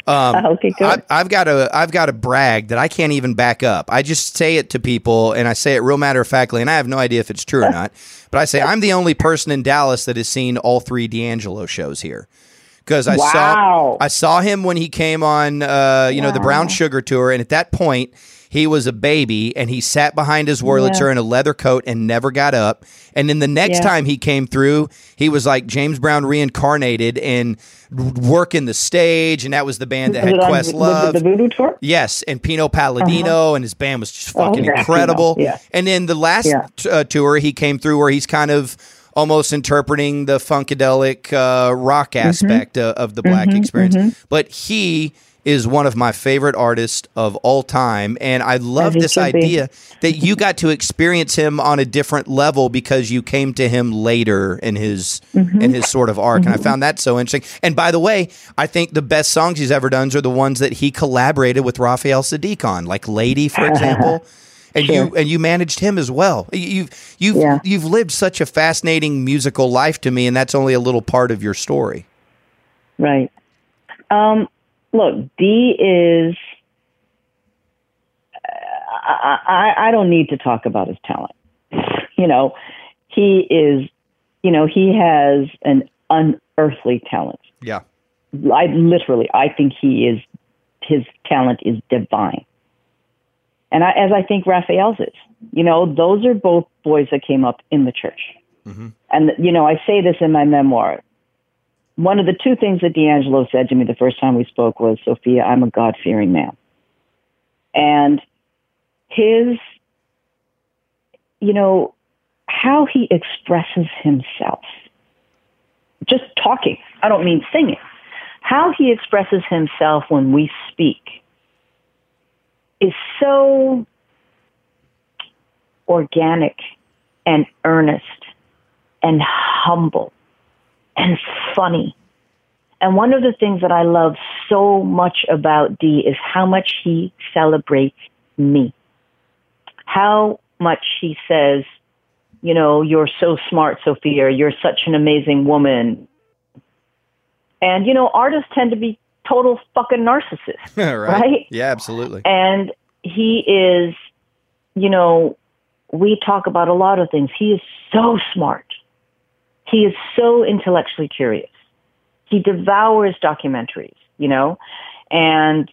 Um, okay, good. I, have got a I've got a brag that I can't even back up. I just say it to people, and I say it real matter of factly, and I have no idea if it's true or not. But I say I'm the only person in Dallas that has seen all three D'Angelo shows here because I wow. saw I saw him when he came on, uh, you wow. know, the Brown Sugar tour, and at that point he was a baby and he sat behind his Wurlitzer yeah. in a leather coat and never got up. And then the next yeah. time he came through, he was like James Brown reincarnated and working the stage. And that was the band that was had Questlove. The, the, Voodoo tour? Yes. And Pino Palladino uh-huh. and his band was just fucking oh, incredible. Yeah. And then the last t- uh, tour, he came through where he's kind of almost interpreting the funkadelic uh, rock mm-hmm. aspect mm-hmm. of the black mm-hmm, experience. Mm-hmm. But he is one of my favorite artists of all time. And I love this idea be. that you got to experience him on a different level because you came to him later in his mm-hmm. in his sort of arc. Mm-hmm. And I mm-hmm. found that so interesting. And by the way, I think the best songs he's ever done are the ones that he collaborated with Raphael Saadiq on, like Lady, for example. and sure. you and you managed him as well. You've you've yeah. you've lived such a fascinating musical life to me, and that's only a little part of your story. Right. Um, look, D is. I, I, I don't need to talk about his talent. You know, he is, you know, he has an unearthly talent. Yeah. I literally, I think he is, his talent is divine. And I, as I think Raphael's is, you know, those are both boys that came up in the church. Mm-hmm. And, you know, I say this in my memoir one of the two things that D'Angelo said to me the first time we spoke was, Sophia, I'm a God fearing man. And his, you know, how he expresses himself, just talking, I don't mean singing, how he expresses himself when we speak is so organic and earnest and humble and funny. And one of the things that I love so much about Dee is how much he celebrates me. How much he says, you know, you're so smart, Sophia, you're such an amazing woman. And, you know, artists tend to be total fucking narcissists. right. right? Yeah, absolutely. And he is, you know, we talk about a lot of things. He is so smart. He is so intellectually curious. He devours documentaries, you know, and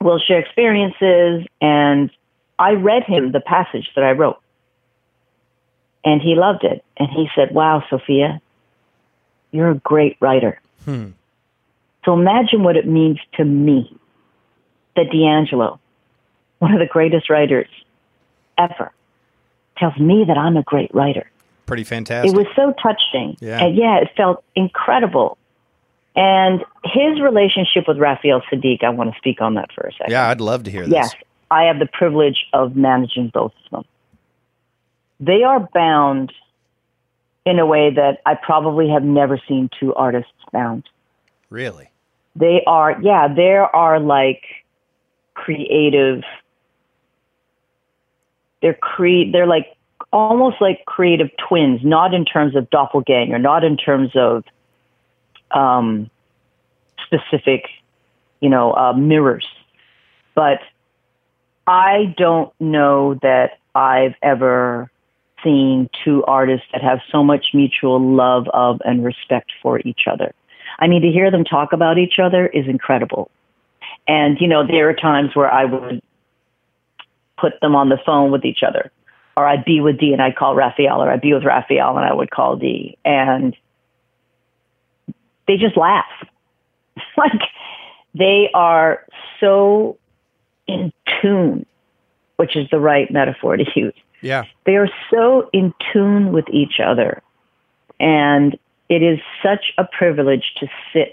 will share experiences. And I read him the passage that I wrote. And he loved it. And he said, Wow, Sophia, you're a great writer. Hmm. So imagine what it means to me that D'Angelo, one of the greatest writers ever, tells me that I'm a great writer. Pretty fantastic. It was so touching. Yeah. And yeah, it felt incredible. And his relationship with Raphael Saadiq, I want to speak on that for a second. yeah, I'd love to hear this. Yes, I have the privilege of managing both of them. They are bound in a way that I probably have never seen two artists bound. Really? They are, yeah, there are like creative. They're cre- They're like almost like creative twins, not in terms of doppelganger, not in terms of um, specific, you know, uh, mirrors, but I don't know that I've ever seen two artists that have so much mutual love of and respect for each other. I mean, to hear them talk about each other is incredible. And, you know, there are times where I would put them on the phone with each other, or I'd be with D and I'd call Raphael, or I'd be with Raphael and I would call D. And they just laugh. like, they are so in tune, which is the right metaphor to use. Yeah. They are so in tune with each other. And it is such a privilege to sit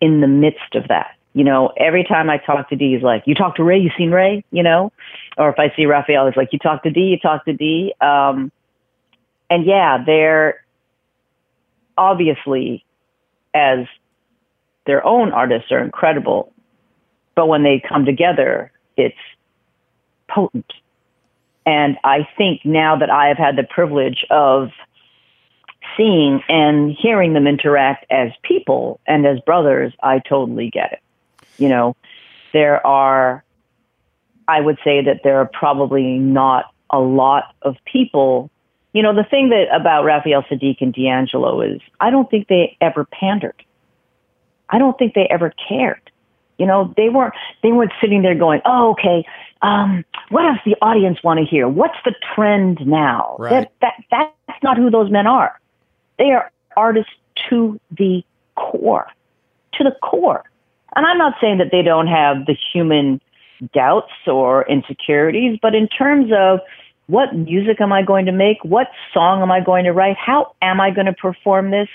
in the midst of that. You know, every time I talk to D, he's like, You talk to Ray, you seen Ray? You know? Or if I see Raphael, he's like, You talk to D, you talk to D. Um, and yeah, they're obviously, as their own artists, are incredible. But when they come together, it's potent. And I think now that I have had the privilege of seeing and hearing them interact as people and as brothers, I totally get it. You know, there are, I would say that there are probably not a lot of people. You know, the thing that about Raphael Saadiq and D'Angelo is I don't think they ever pandered. I don't think they ever cared. You know, they weren't they weren't sitting there going, "Oh, okay, um, what does the audience want to hear? What's the trend now?" Right. That, that that's not who those men are. They are artists to the core, to the core. And I'm not saying that they don't have the human doubts or insecurities, but in terms of what music am I going to make? What song am I going to write? How am I going to perform this?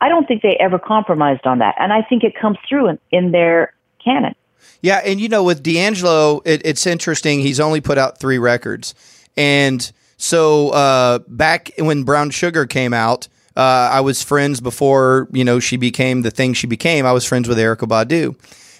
I don't think they ever compromised on that. And I think it comes through in, in their canon. Yeah, and you know, with D'Angelo, it, it's interesting. He's only put out three records, and so uh, back when Brown Sugar came out, uh, I was friends before you know she became the thing she became. I was friends with Erykah Badu,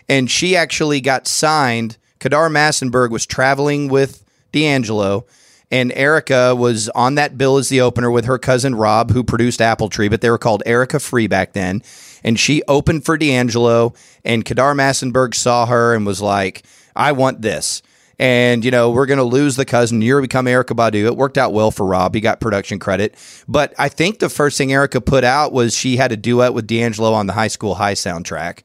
and she actually got signed. Kedar Massenberg was traveling with D'Angelo, and Erykah was on that bill as the opener with her cousin Rob, who produced Apple Tree, but they were called Erykah Free back then. And she opened for D'Angelo, and Kedar Massenberg saw her and was like, I want this. And, you know, we're going to lose the cousin. You're become Erykah Badu. It worked out well for Rob. He got production credit. But I think the first thing Erykah put out was she had a duet with D'Angelo on the High School High soundtrack.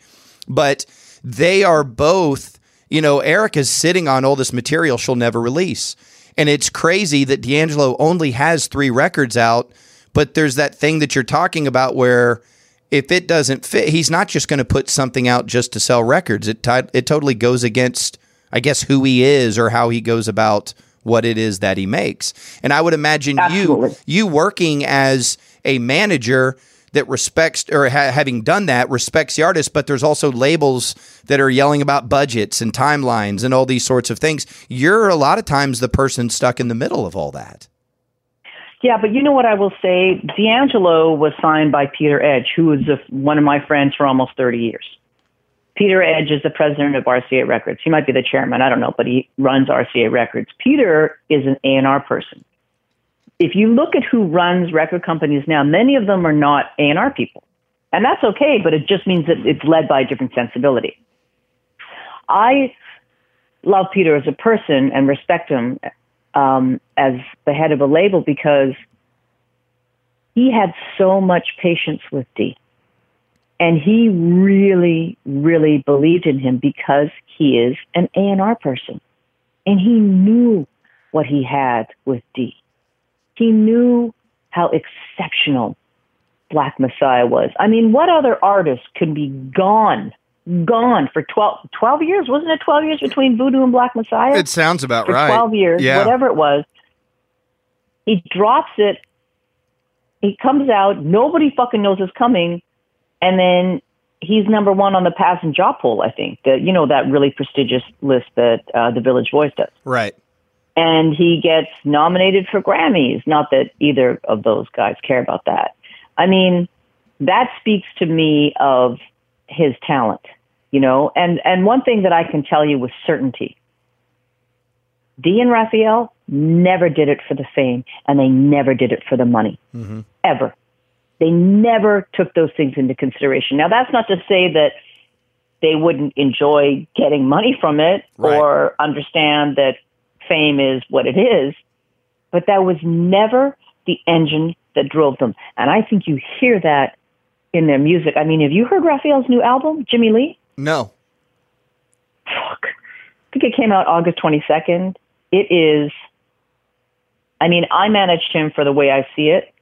But they are both, you know, Erykah's sitting on all this material she'll never release. And it's crazy that D'Angelo only has three records out, but there's that thing that you're talking about where if it doesn't fit, he's not just going to put something out just to sell records. It t- it totally goes against, I guess, who he is or how he goes about what it is that he makes. And I would imagine Absolutely. you you working as a manager that respects or ha- having done that respects the artist, but there's also labels that are yelling about budgets and timelines and all these sorts of things. You're a lot of times the person stuck in the middle of all that. Yeah, but you know what I will say? D'Angelo was signed by Peter Edge, who was a, one of my friends for almost 30 years. Peter Edge is the president of RCA Records. He might be the chairman, I don't know, but he runs RCA Records. Peter is an A&R person. If you look at who runs record companies now, many of them are not A&R people. And that's okay, but it just means that it's led by a different sensibility. I love Peter as a person and respect him um, as the head of a label because he had so much patience with Dee. And he really, really believed in him because he is an A&R person. And he knew what he had with D. He knew how exceptional Black Messiah was. I mean, what other artist could be gone, gone for 12, 12 years? Wasn't it 12 years between Voodoo and Black Messiah? It sounds about for right. 12 years, Yeah. whatever it was. He drops it. He comes out. Nobody fucking knows it's coming. And then he's number one on the Pazz & Jop poll, I think. The, you know, that really prestigious list that uh, the Village Voice does. Right. And he gets nominated for Grammys. Not that either of those guys care about that. I mean, that speaks to me of his talent, you know. And and one thing that I can tell you with certainty, Dee and Raphael never did it for the fame, and they never did it for the money, ever. They never took those things into consideration. Now, that's not to say that they wouldn't enjoy getting money from it Right. or understand that fame is what it is, but that was never the engine that drove them. And I think you hear that in their music. I mean, have you heard Raphael's new album, Jimmy Lee? No. Fuck. I think it came out August 22nd. It is, I mean, I managed him for the way I see it,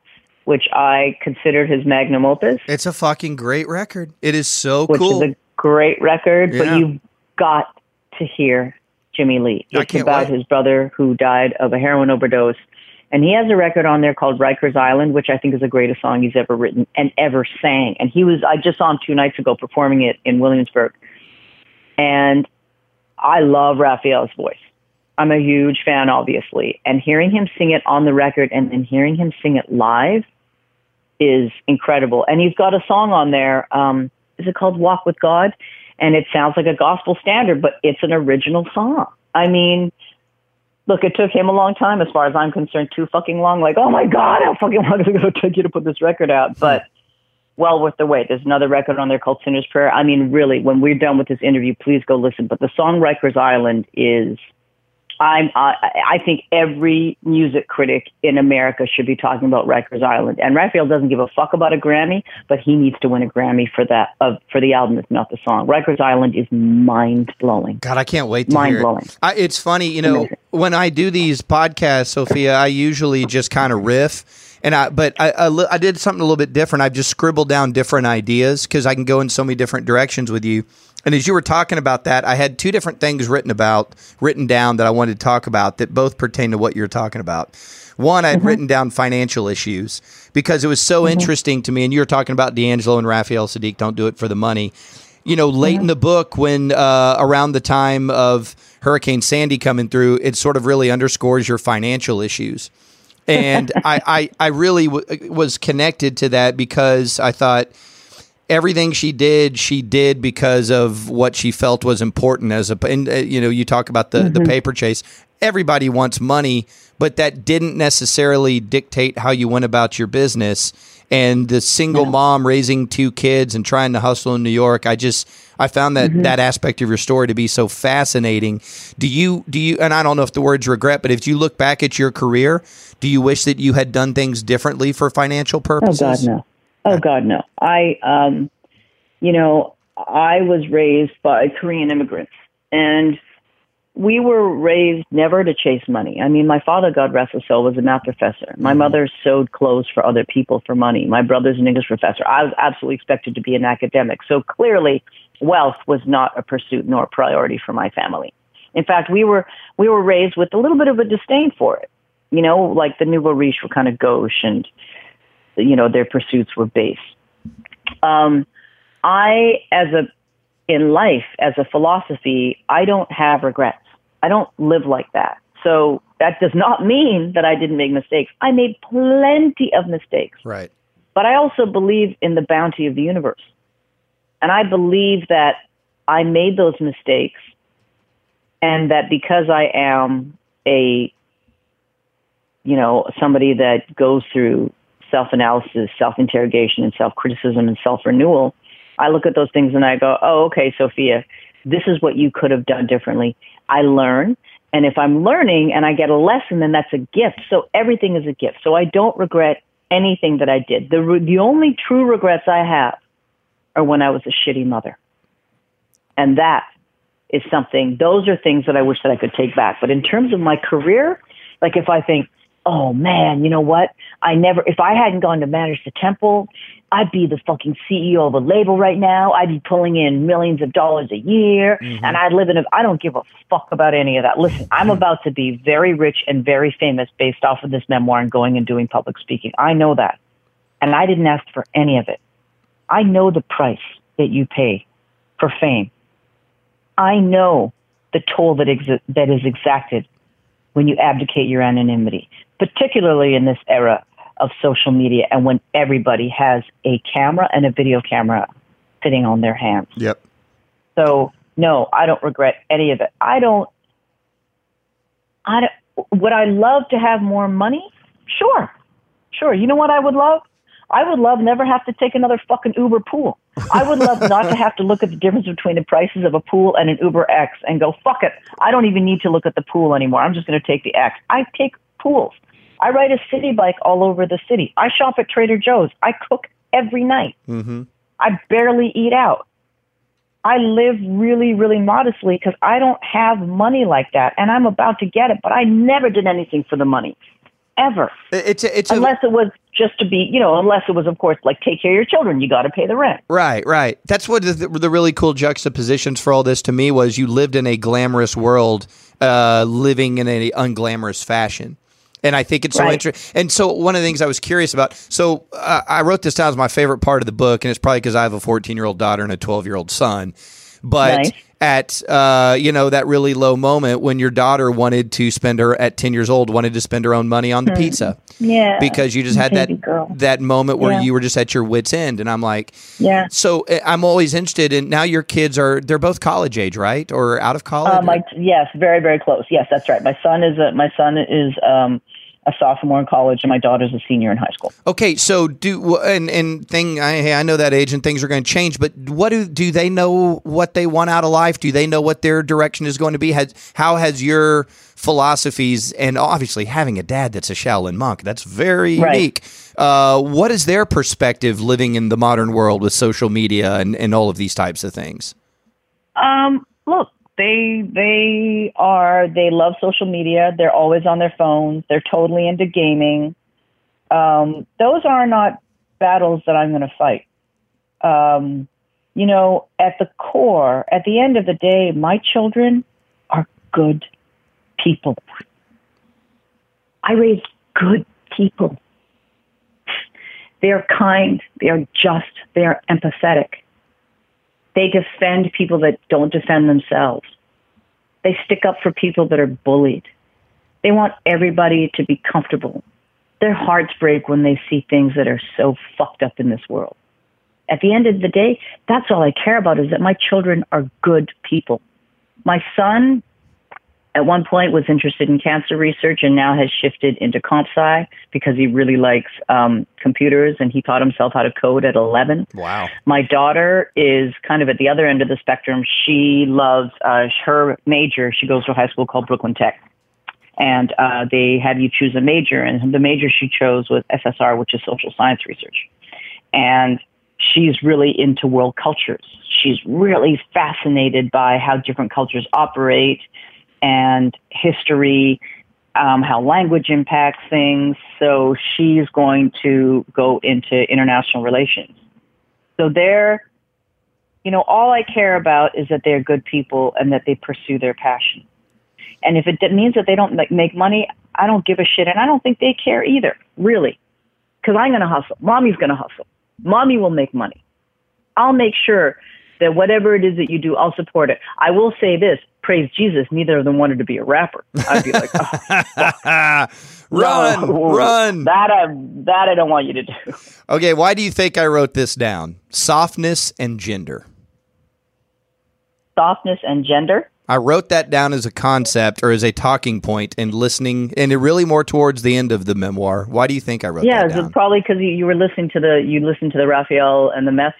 which I considered his magnum opus, It's a fucking great record. It is so which cool. is a great record, Yeah. but you've got to hear Jimmy Lee. It's about wait. his brother who died of a heroin overdose. And he has a record on there called Rikers Island, which I think is the greatest song he's ever written and ever sang. And he was, I just saw him two nights ago performing it in Williamsburg. And I love Raphael's voice. I'm a huge fan, obviously. And hearing him sing it on the record and then hearing him sing it live is incredible. And he's got a song on there. Um, is it called Walk with God? And it sounds like a gospel standard, but it's an original song. I mean, look, it took him a long time, as far as I'm concerned, too fucking long. Like, oh my God, how fucking long is it going to take you to put this record out? But well worth the wait. There's another record on there called Sinner's Prayer. I mean, really, when we're done with this interview, please go listen. But the song Rikers Island is, I'm, I, I think every music critic in America should be talking about Rikers Island. And Raphael doesn't give a fuck about a Grammy, but he needs to win a Grammy for that, uh, for the album, if not the song. Rikers Island is mind blowing. God, I can't wait to Mind hear it. blowing. I, it's funny, you know, Amazing. when I do these podcasts, Sophia, I usually just kind of riff, and I but I, I I did something a little bit different. I've just scribbled down different ideas because I can go in so many different directions with you. And as you were talking about that, I had two different things written about, written down that I wanted to talk about that both pertain to what you're talking about. One, I had mm-hmm. written down financial issues because it was so mm-hmm. interesting to me. And you were talking about D'Angelo and Raphael Saadiq don't do it for the money you know, late mm-hmm. in the book, when uh, around the time of Hurricane Sandy coming through, it sort of really underscores your financial issues. And I, I, I really w- was connected to that because I thought everything she did, she did because of what she felt was important. As a, and uh, you know, you talk about the the paper chase. Everybody wants money, but that didn't necessarily dictate how you went about your business. And the single mom raising two kids and trying to hustle in New York, I just I found that that aspect of your story to be so fascinating. Do you do you and I don't know if the words regret, but if you look back at your career, do you wish that you had done things differently for financial purposes? Oh? God, no. Oh God, no. I, um, you know, I was raised by Korean immigrants, and we were raised never to chase money. I mean, my father, God rest his soul, was a math professor. My mother sewed clothes for other people for money. My brother's an English professor. I was absolutely expected to be an academic. So clearly, wealth was not a pursuit nor a priority for my family. In fact, we were we were raised with a little bit of a disdain for it. You know, like the nouveau riche were kind of gauche and you know their pursuits were base. Um, I, as a in life, as a philosophy, I don't have regrets. I don't live like that. So that does not mean that I didn't make mistakes. I made plenty of mistakes, Right. but I also believe in the bounty of the universe, and I believe that I made those mistakes, and that because I am a you know, somebody that goes through self analysis, self interrogation, and self criticism and self renewal, I look at those things and I go, oh, okay, Sophia, this is what you could have done differently. I learn. And if I'm learning and I get a lesson, then that's a gift. So everything is a gift. So I don't regret anything that I did. The, the only true regrets I have are when I was a shitty mother. And that is something, those are things that I wish that I could take back. But in terms of my career, like if I think, oh man, you know what? I never, if I hadn't gone to manage the temple, I'd be the fucking CEO of a label right now. I'd be pulling in millions of dollars a year mm-hmm. and I'd live in a, I don't give a fuck about any of that. Listen, I'm hmm. about to be very rich and very famous based off of this memoir and going and doing public speaking. I know that. And I didn't ask for any of it. I know the price that you pay for fame. I know the toll that, ex- that is exacted when you abdicate your anonymity, particularly in this era of social media and when everybody has a camera and a video camera sitting on their hands. Yep. So, no, I don't regret any of it. I don't I don't, would I love to have more money? Sure. Sure. You know what I would love? I would love never have to take another fucking Uber pool. I would love not to have to look at the difference between the prices of a pool and an Uber X and go, fuck it. I don't even need to look at the pool anymore. I'm just going to take the X. I take pools. I ride a city bike all over the city. I shop at Trader Joe's. I cook every night. Mm-hmm. I barely eat out. I live really, really modestly because I don't have money like that, and I'm about to get it. But I never did anything for the money, ever. It's a, it's unless a, it was just to be, you know, unless it was, of course, like take care of your children. You got to pay the rent. Right, right. That's what the, the, really cool juxtapositions for all this to me was. You lived in a glamorous world, uh, living in an unglamorous fashion. And I think it's so interesting. And so, one of the things I was curious about. So, uh, I wrote this down as my favorite part of the book, and it's probably because I have a 14 year old daughter and a 12 year old son. But nice. at uh, you know that really low moment when your daughter wanted to spend her at 10 years old wanted to spend her own money on the hmm. pizza, yeah, because you just had that girl. that moment where yeah. you were just at your wits end, and I'm like, yeah. So eh, I'm always interested in now. Your kids are they're both college age, right, or out of college? Uh, my yes, very very close. Yes, that's right. My son is a, my son is. Um, a sophomore in college and my daughter's a senior in high school. Okay, so do and and thing I I know that age and things are going to change, but what do do they know what they want out of life? Do they know what their direction is going to be? Has how has your philosophies and obviously having a dad that's a Shaolin monk that's very right. unique. Uh, what is their perspective living in the modern world with social media and, and all of these types of things? Um, look, they they are they love social media. They're always on their phones. They're totally into gaming. Um, those are not battles that I'm going to fight. Um, you know, at the core, at the end of the day, my children are good people. I raise good people. They are kind. They are just. They are empathetic. They defend people that don't defend themselves. They stick up for people that are bullied. They want everybody to be comfortable. Their hearts break when they see things that are so fucked up in this world. At the end of the day, that's all I care about is that my children are good people. My son at one point was interested in cancer research and now has shifted into comp sci because he really likes um, computers and he taught himself how to code at 11. Wow. My daughter is kind of at the other end of the spectrum. She loves uh, her major. She goes to a high school called Brooklyn Tech. And uh, they have you choose a major, and the major she chose was SSR, which is social science research. And she's really into world cultures. She's really fascinated by how different cultures operate, and history, um, how language impacts things. So she's going to go into international relations. So they're, you know, all I care about is that they're good people and that they pursue their passion. And if it means that they don't make money, I don't give a shit. And I don't think they care either, really. Because I'm going to hustle. Mommy's going to hustle. Mommy will make money. I'll make sure that whatever it is that you do, I'll support it. I will say this praise Jesus, neither of them wanted to be a rapper. I'd be like, oh, run, no, run. That I, that I don't want you to do. Okay, why do you think I wrote this down? Softness and gender. Softness and gender? I wrote that down as a concept or as a talking point and listening, and it really more towards the end of the memoir. Why do you think I wrote yeah, that it's down? probably because you, you were listening to the you listened to the Raphael and the meth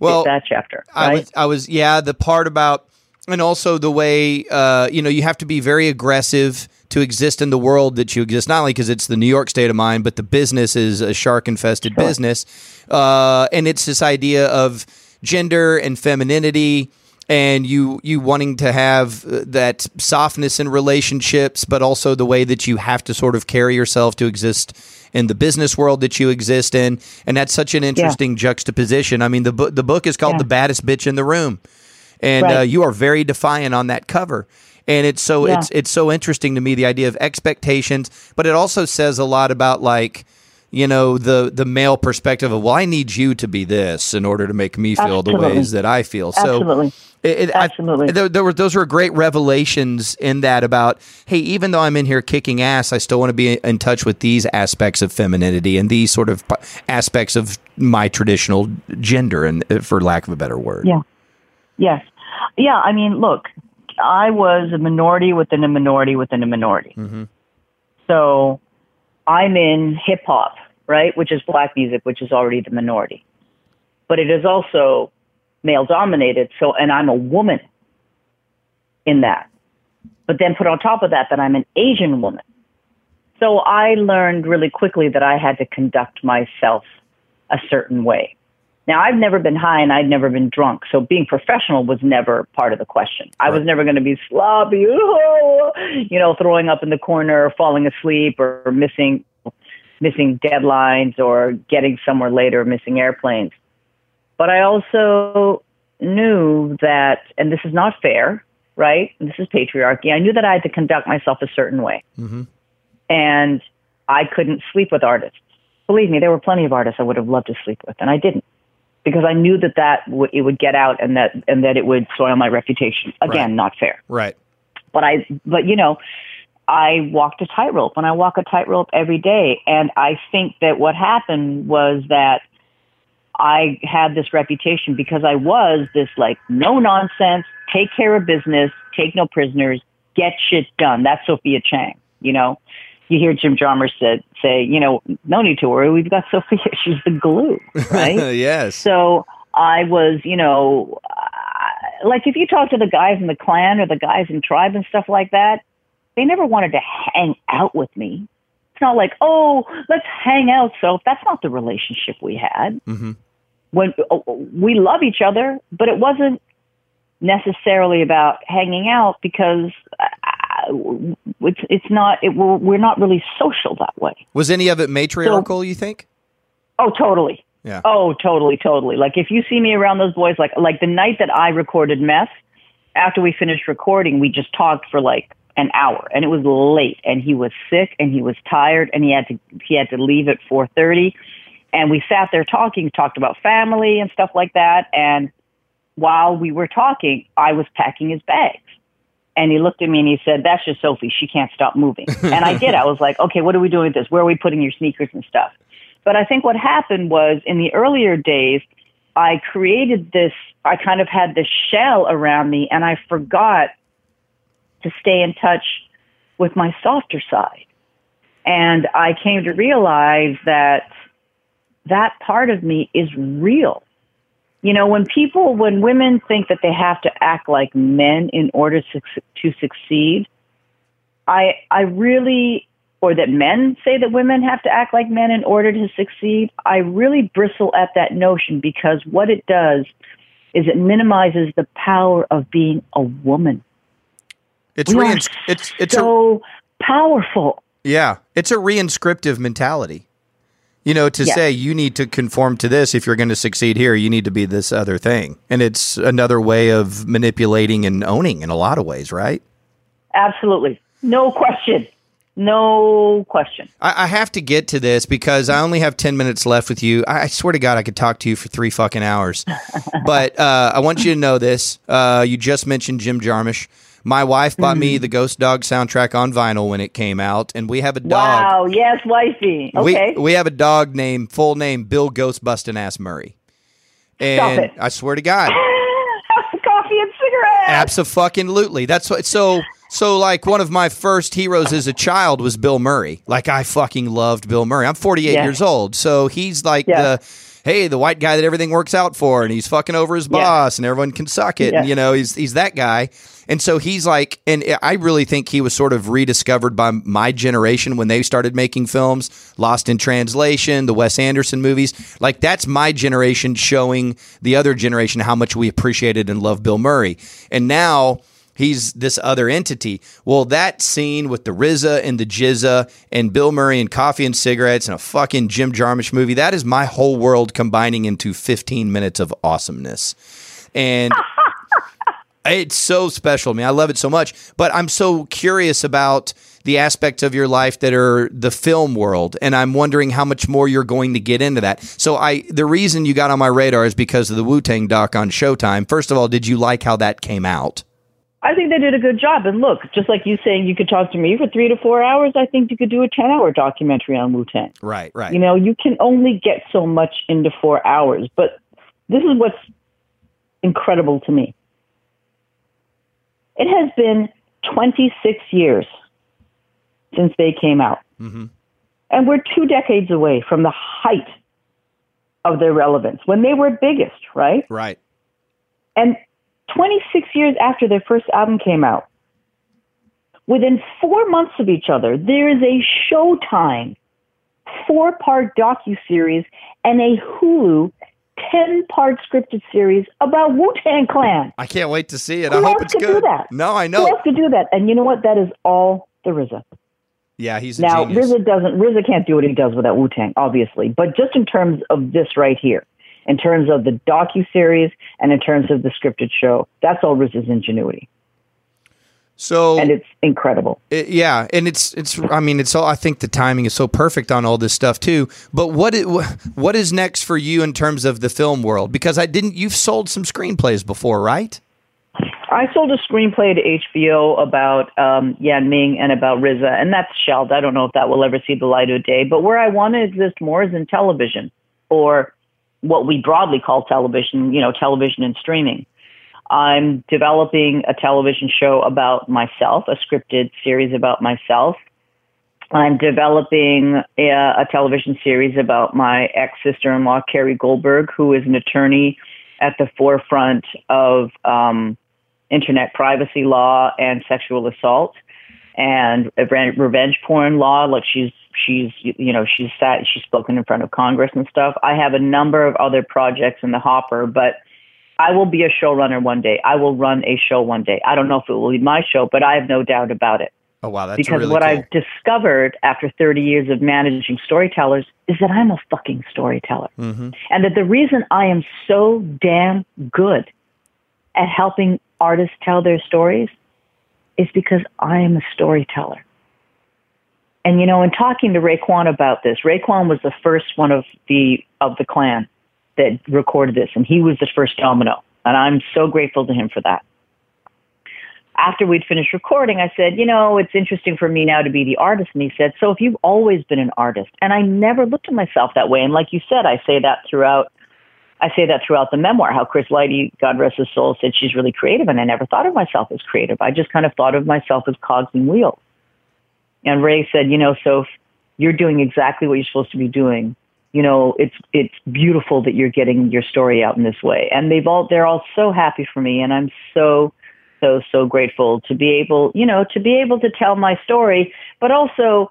well, that chapter, I was, I was, yeah, the part about, and also the way, uh, you know, you have to be very aggressive to exist in the world that you exist. Not only because it's the New York state of mind, but the business is a shark-infested business, uh, and it's this idea of gender and femininity. And you you wanting to have uh, that softness in relationships, but also the way that you have to sort of carry yourself to exist in the business world that you exist in, and that's such an interesting juxtaposition. I mean, the book the book is called Yeah. "The Baddest Bitch in the Room," and uh, you are very defiant on that cover. And it's so Yeah. it's it's so interesting to me the idea of expectations, but it also says a lot about like you know the the male perspective of well I need you to be this in order to make me feel the ways that I feel. So Absolutely. it, it- I- Absolutely. there, there were those were great revelations in that about hey, even though I'm in here kicking ass, I still want to be in touch with these aspects of femininity and these sort of aspects of my traditional gender, and uh, for lack of a better word. Yeah. Yes. Yeah. I mean, look, I was a minority within a minority within a minority. Mm-hmm. So I'm in hip hop, right? Which is black music, which is already the minority. But it is also male dominated. So, and I'm a woman in that. But then put on top of that, that I'm an Asian woman. So I learned really quickly that I had to conduct myself a certain way. Now, I've never been high and I'd never been drunk, so being professional was never part of the question. I was never going to be sloppy, you know, throwing up in the corner, falling asleep, or missing missing deadlines, or getting somewhere later, missing airplanes. But I also knew that, and this is not fair, right? This is patriarchy. I knew that I had to conduct myself a certain way, mm-hmm. and I couldn't sleep with artists. Believe me, there were plenty of artists I would have loved to sleep with, and I didn't because I knew that that w- it would get out and that and that it would soil my reputation. Again, Right. not fair. Right. But I, but you know, I walked a tightrope, and I walk a tightrope every day. And I think that what happened was that I had this reputation because I was this like no nonsense, take care of business, take no prisoners, get shit done. That's Sophia Chang. You know, you hear Jim Jarmusch said say, you know, no need to worry, we've got Sophia. She's the glue, right? yes. So I was, you know, like if you talk to the guys in the clan or the guys in tribe and stuff like that, they never wanted to hang out with me. It's not like, oh, let's hang out. So that's not the relationship we had. Mm-hmm. When uh, we love each other, but it wasn't necessarily about hanging out because uh, it's it's not it, we're, we're not really social that way. Was any of it matriarchal? you think? Oh, totally. Yeah. Oh, totally, totally. Like if you see me around those boys, like like the night that I recorded meth, after we finished recording, we just talked for like an hour, and it was late, and he was sick, and he was tired, and he had to he had to leave at four thirty, and we sat there talking, talked about family and stuff like that, and while we were talking, I was packing his bags. And he looked at me and he said, That's just Sophie. She can't stop moving. and I did. I was like, Okay, what are we doing with this? Where are we putting your sneakers and stuff? But I think what happened was in the earlier days, I created this, I kind of had this shell around me and I forgot to stay in touch with my softer side. And I came to realize that that part of me is real. You know, when people, when women think that they have to act like men in order to, to succeed, I, I really, or that men say that women have to act like men in order to succeed, I really bristle at that notion because what it does is it minimizes the power of being a woman. It's We reins- it's it's a so powerful. Yeah, it's a reinscriptive mentality. You know, to Yes. say you need to conform to this if you're going to succeed here, you need to be this other thing. And it's another way of manipulating and owning in a lot of ways, right? Absolutely. No question. No question. I, I have to get to this because I only have 10 minutes left with you. I, I swear to God, I could talk to you for three fucking hours. but uh, I want you to know this. Uh, you just mentioned Jim Jarmusch. My wife bought me Mm-hmm. the Ghost Dog soundtrack on vinyl when it came out, and we have a dog. Wow. Yes, wifey. Okay. We, we have a dog named full name Bill Ghost Bustin' Ass Murray. And it. I swear to God, Coffee and cigarettes. Absolutely. That's what. So so like one of my first heroes as a child was Bill Murray. Like I fucking loved Bill Murray. I'm 48 Yeah. years old, so he's like Yeah. the hey, the white guy that everything works out for, and he's fucking over his boss, and everyone can suck it. Yeah. And, you know, he's he's that guy. And so he's like, and I really think he was sort of rediscovered by my generation when they started making films, Lost in Translation, the Wes Anderson movies. Like that's my generation showing the other generation how much we appreciated and loved Bill Murray. And now he's this other entity. Well, that scene with the RZA and the GZA and Bill Murray and coffee and cigarettes and a fucking Jim Jarmusch movie, that is my whole world combining into 15 minutes of awesomeness. And oh, it's so special to me. I love it so much. But I'm so curious about the aspects of your life that are the film world and I'm wondering how much more you're going to get into that. So I the reason you got on my radar is because of the Wu-Tang doc on Showtime. First of all, did you like how that came out? I think they did a good job. And look, just like you saying you could talk to me for three to four hours, I think you could do a 10 hour documentary on Wu Tang. Right, right. You know, you can only get so much into four hours. But this is what's incredible to me. It has been 26 years since they came out. Mm-hmm. And we're two decades away from the height of their relevance when they were biggest, right? right. And 26 years after their first album came out, within four months of each other, there is a Showtime four part docu-series and a Hulu 10 part scripted series about Wu Tang Clan. I can't wait to see it. Who I hope it's could do good. that? No, I Who know. else could do that? And you know what? That is all the RZA. Yeah, he's a Now, genius. RZA doesn't, RZA can't do what he does without Wu Tang, obviously. But just in terms of this right here, in terms of the docu series and in terms of the scripted show, that's all RZA's ingenuity, so and it's incredible. It- yeah, and it's it's. I mean, it's all. I think the timing is so perfect on all this stuff too. But what i- what is next for you in terms of the film world? Because I didn't. You've sold some screenplays before, right? I sold a screenplay to HBO about um, Yan Ming and about RZA, and that's shelved. I don't know if that will ever see the light of day. But where I want to exist more is in television, or what we broadly call television. You know, television and streaming. I'm developing a television show about myself, a scripted series about myself. I'm developing a, a television series about my ex sister in law, Carrie Goldberg, who is an attorney at the forefront of um, internet privacy law and sexual assault and re- revenge porn law. Like she's she's you know she's sat she's spoken in front of Congress and stuff. I have a number of other projects in the hopper, but I will be a showrunner one day. I will run a show one day. I don't know if it will be my show, but I have no doubt about it Oh wow, that's because really what cool. I've discovered after 30 years of managing storytellers is that I'm a fucking storyteller. Mm-hmm. And that the reason I am so damn good at helping artists tell their stories is because I am a storyteller. And you know, in talking to Raekwon about this, Raekwon was the first one of the of the clan that recorded this, and he was the first domino. And I'm so grateful to him for that after we'd finished recording, I said, you know, it's interesting for me now to be the artist. And he said, so if you've always been an artist, and I never looked at myself that way. And like you said, I say that throughout. I say that throughout the memoir, how Chris Lighty, God rest his soul, said she's really creative. And I never thought of myself as creative. I just kind of thought of myself as cogs and wheels. And Ray said, you know, so you're doing exactly what you're supposed to be doing, you know, it's it's beautiful that you're getting your story out in this way. And they've all they're all so happy for me and I'm so so so grateful to be able, you know, to be able to tell my story, but also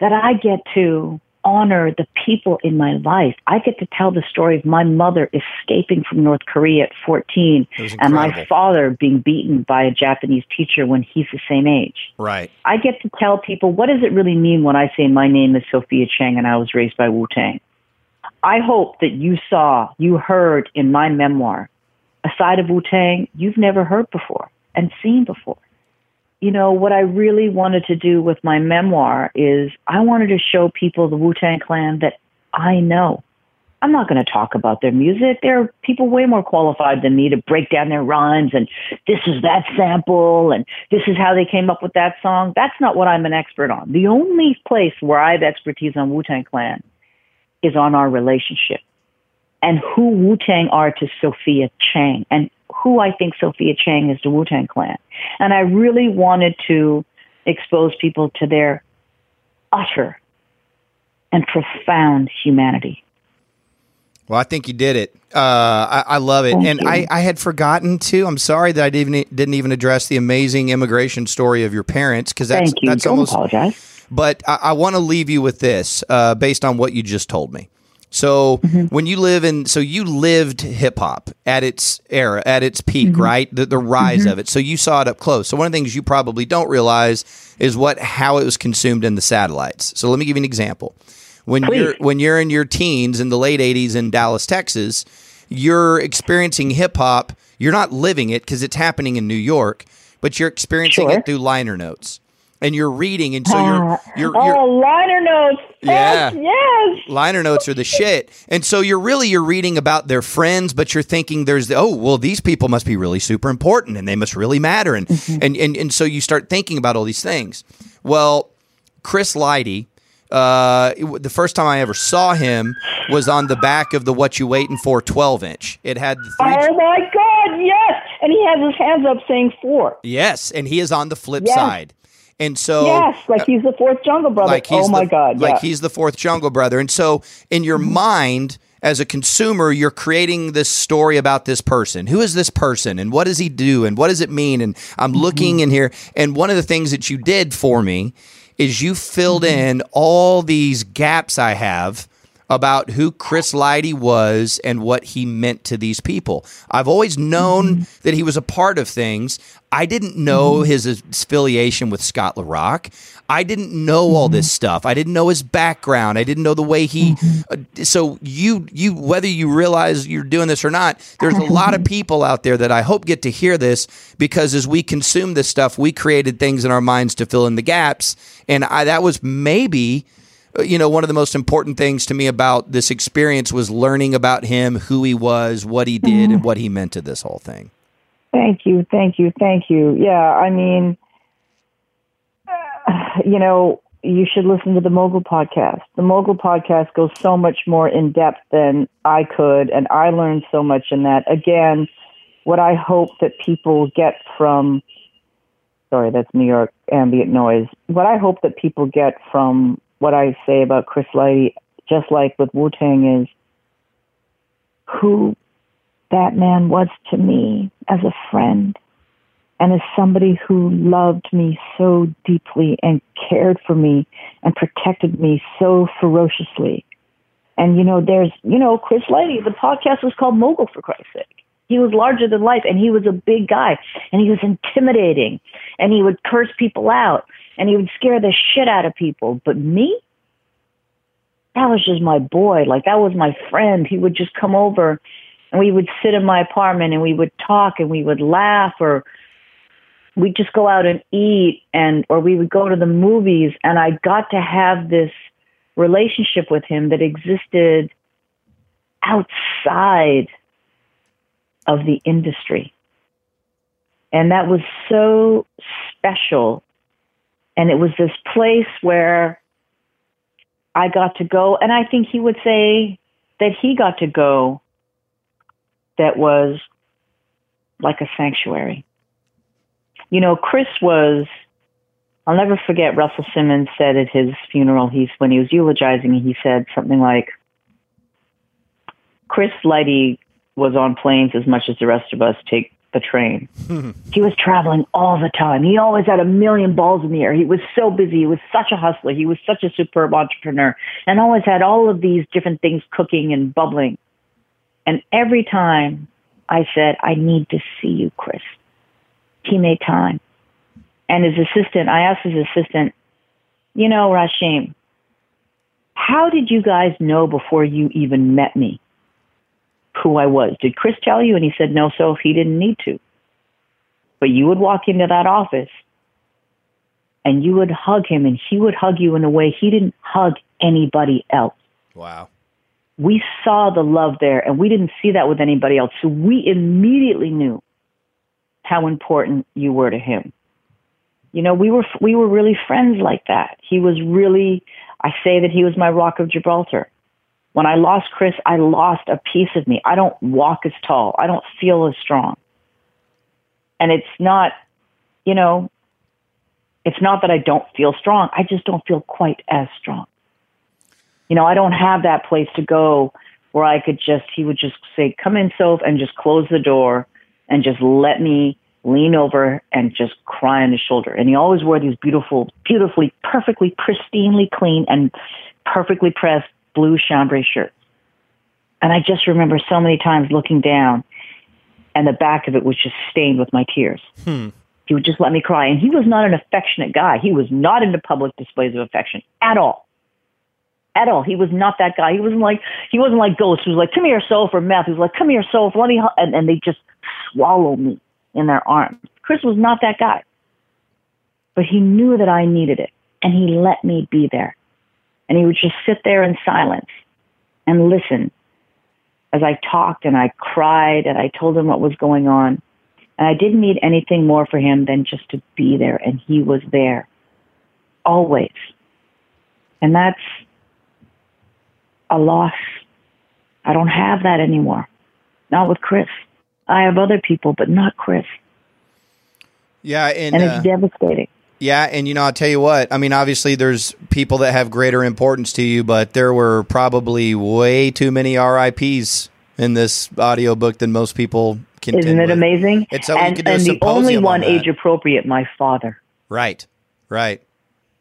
that I get to honor the people in my life. I get to tell the story of my mother escaping from North Korea at 14 and my father being beaten by a Japanese teacher when he's the same age. right. I get to tell people what does it really mean when I say my name is Sophia Chang and I was raised by Wu Tang. I hope that you saw, you heard in my memoir a side of Wu Tang you've never heard before and seen before. You know, what I really wanted to do with my memoir is I wanted to show people the Wu Tang Clan that I know. I'm not going to talk about their music. There are people way more qualified than me to break down their rhymes and this is that sample and this is how they came up with that song. That's not what I'm an expert on. The only place where I have expertise on Wu Tang Clan is on our relationship and who Wu Tang are to Sophia Chang and who I think Sophia Chang is to Wu Tang Clan. And I really wanted to expose people to their utter and profound humanity. Well, I think you did it. Uh, I, I, love it, Thank and. I, I had forgotten too. I'm sorry that I didn't didn't even address the amazing immigration story of your parents because that's Thank you. that's Don't almost. apologize. But I, I want to leave you with this, uh, based on what you just told me. So Mm-hmm. when you live in, so you lived hip hop at its era, at its peak, Mm-hmm. right? The, the rise of it. So you saw it up close. So one of the things you probably don't realize is what how it was consumed in the satellites. So let me give you an example. When Please. you're when you're in your teens in the late '80s in Dallas, Texas, you're experiencing hip hop. You're not living it because it's happening in New York, but you're experiencing Sure. it through liner notes, and you're reading, and so you're Ah. you're, you're oh, liner notes. Yeah. Yes, yes. liner notes are the shit. And so you're really you're reading about their friends, but you're thinking there's the, oh well these people must be really super important and they must really matter and and, and and so you start thinking about all these things. Well, Chris Lighty, uh, it the first time I ever saw him was on the back of the What You Waiting For 12 inch. It had three. Oh my God, yes. And he has his hands up saying four. Yes, and he is on the flip Yes. side. And so yes, like he's the fourth Jungle Brother. uh, like he's oh my the, God, like yeah. he's the fourth jungle brother and so in your mind as a consumer you're creating this story about this person who is this person and what does he do and what does it mean and i'm Mm-hmm. looking in here and one of the things that you did for me is you filled Mm-hmm. in all these gaps i have about who Chris Lighty was and what he meant to these people. I've always known Mm-hmm. that he was a part of things. I didn't know his affiliation with Scott LaRock. I didn't know all this stuff. I didn't know his background. I didn't know the way he. Uh, so you, you, whether you realize you're doing this or not, there's a lot of people out there that I hope get to hear this because as we consume this stuff, we created things in our minds to fill in the gaps, and I, that was maybe you know, one of the most important things to me about this experience was learning about him, who he was, what he did, and what he meant to this whole thing. Thank you, thank you, thank you. Yeah, I mean, uh, you know, you should listen to the Mogul podcast. The Mogul podcast goes so much more in depth than I could, and I learned so much in that. Again, what I hope that people get from sorry, that's New York ambient noise. What I hope that people get from what I say about Chris Lighty, just like with Wu Tang, is who that man was to me as a friend and as somebody who loved me so deeply and cared for me and protected me so ferociously. And you know, there's you know, Chris Lighty, the podcast was called Mogul for Christ's sake. He was larger than life and he was a big guy and he was intimidating and he would curse people out and he would scare the shit out of people. But me, that was just my boy. Like that was my friend. He would just come over and we would sit in my apartment and we would talk and we would laugh or we'd just go out and eat and or we would go to the movies and I got to have this relationship with him that existed outside of the industry. And that was so special. And it was this place where I got to go. And I think he would say that he got to go that was like a sanctuary. You know, Chris was, I'll never forget Russell Simmons said at his funeral, he's, when he was eulogizing, he said something like, Chris Lighty was on planes as much as the rest of us take the train. he was traveling all the time. He always had a million balls in the air. He was so busy. He was such a hustler. He was such a superb entrepreneur and always had all of these different things cooking and bubbling. And every time I said, I need to see you, Chris, he made time. And his assistant, I asked his assistant, you know, Rashim, how did you guys know before you even met me who I was? Did Chris tell you? And he said, no, so if he didn't need to. But you would walk into that office and you would hug him and he would hug you in a way he didn't hug anybody else. Wow. We saw the love there and we didn't see that with anybody else. So we immediately knew how important you were to him. You know, we were we were really friends like that. He was really I say that he was my rock of Gibraltar. When I lost Chris, I lost a piece of me. I don't walk as tall. I don't feel as strong. And it's not, you know, it's not that I don't feel strong. I just don't feel quite as strong. You know, I don't have that place to go where I could just, he would just say, come in, Soph, and just close the door and just let me lean over and just cry on his shoulder. And he always wore these beautiful, beautifully, perfectly, pristinely clean and perfectly pressed blue chambray shirts. And I just remember so many times looking down and the back of it was just stained with my tears. Hmm. He would just let me cry. And he was not an affectionate guy. He was not into public displays of affection at all. At all. He was not that guy. He wasn't like he wasn't like Ghost, who was like, Come here, Soph, or Meth, He was like, Come here, Soph, let me and, and they just swallow me in their arms. Chris was not that guy. But he knew that I needed it. And he let me be there. And he would just sit there in silence and listen as I talked and I cried and I told him what was going on. And I didn't need anything more for him than just to be there. And he was there always. And that's a loss. I don't have that anymore. Not with Chris. I have other people, but not Chris. Yeah, and, and it's uh, devastating. Yeah, and you know, I'll tell you what. I mean, obviously, there's people that have greater importance to you, but there were probably way too many RIPS in this audiobook than most people can. Isn't it with. amazing? It's so and, and the only one on age appropriate, my father. Right, right.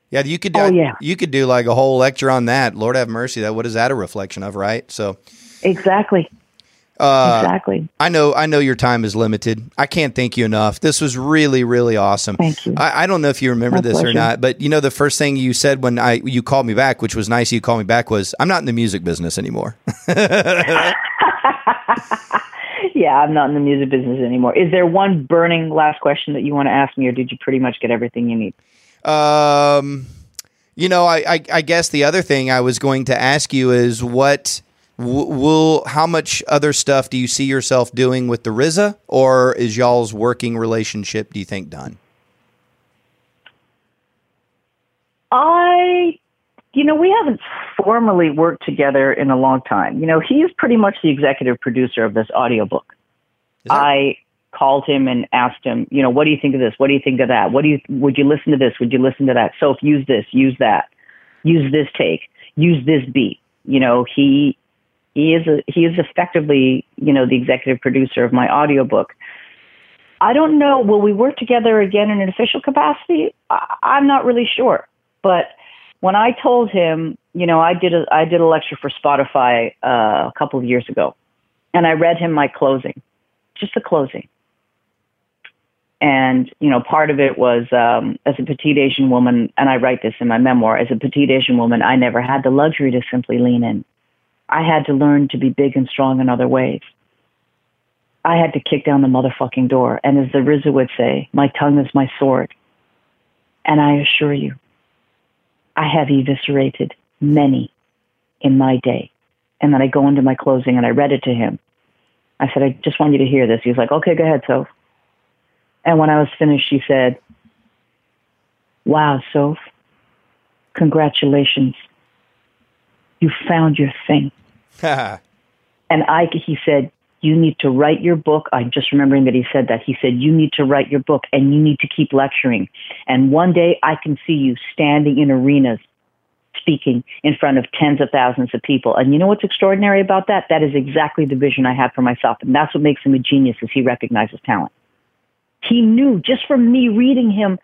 Yeah, you could. Oh, yeah. You could do like a whole lecture on that. Lord have mercy. That what is that a reflection of? Right. So. Exactly. Uh, exactly. I know. I know your time is limited. I can't thank you enough. This was really, really awesome. Thank you. I, I don't know if you remember My this pleasure. or not, but you know the first thing you said when I you called me back, which was nice. You called me back was I'm not in the music business anymore. yeah, I'm not in the music business anymore. Is there one burning last question that you want to ask me, or did you pretty much get everything you need? Um, you know, I, I, I guess the other thing I was going to ask you is what will how much other stuff do you see yourself doing with the RZA, or is y'all's working relationship? Do you think done? I, you know, we haven't formally worked together in a long time. You know, he's pretty much the executive producer of this audiobook. I called him and asked him, you know, what do you think of this? What do you think of that? What do you would you listen to this? Would you listen to that? So if use this, use that, use this take, use this beat. You know, he he is a, he is effectively, you know, the executive producer of my audiobook. I don't know. Will we work together again in an official capacity? I, I'm not really sure. But when I told him, you know, I did a I did a lecture for Spotify uh, a couple of years ago, and I read him my closing, just the closing. And you know, part of it was um, as a petite Asian woman, and I write this in my memoir. As a petite Asian woman, I never had the luxury to simply lean in. I had to learn to be big and strong in other ways. I had to kick down the motherfucking door. And as the RZA would say, my tongue is my sword. And I assure you, I have eviscerated many in my day. And then I go into my closing and I read it to him. I said, I just want you to hear this. He was like, okay, go ahead, Soph. And when I was finished, she said, wow, Soph, congratulations you found your thing. and I, he said, you need to write your book. I'm just remembering that he said that. He said, you need to write your book and you need to keep lecturing. And one day I can see you standing in arenas speaking in front of tens of thousands of people. And you know what's extraordinary about that? That is exactly the vision I had for myself. And that's what makes him a genius is he recognizes talent. He knew just from me reading him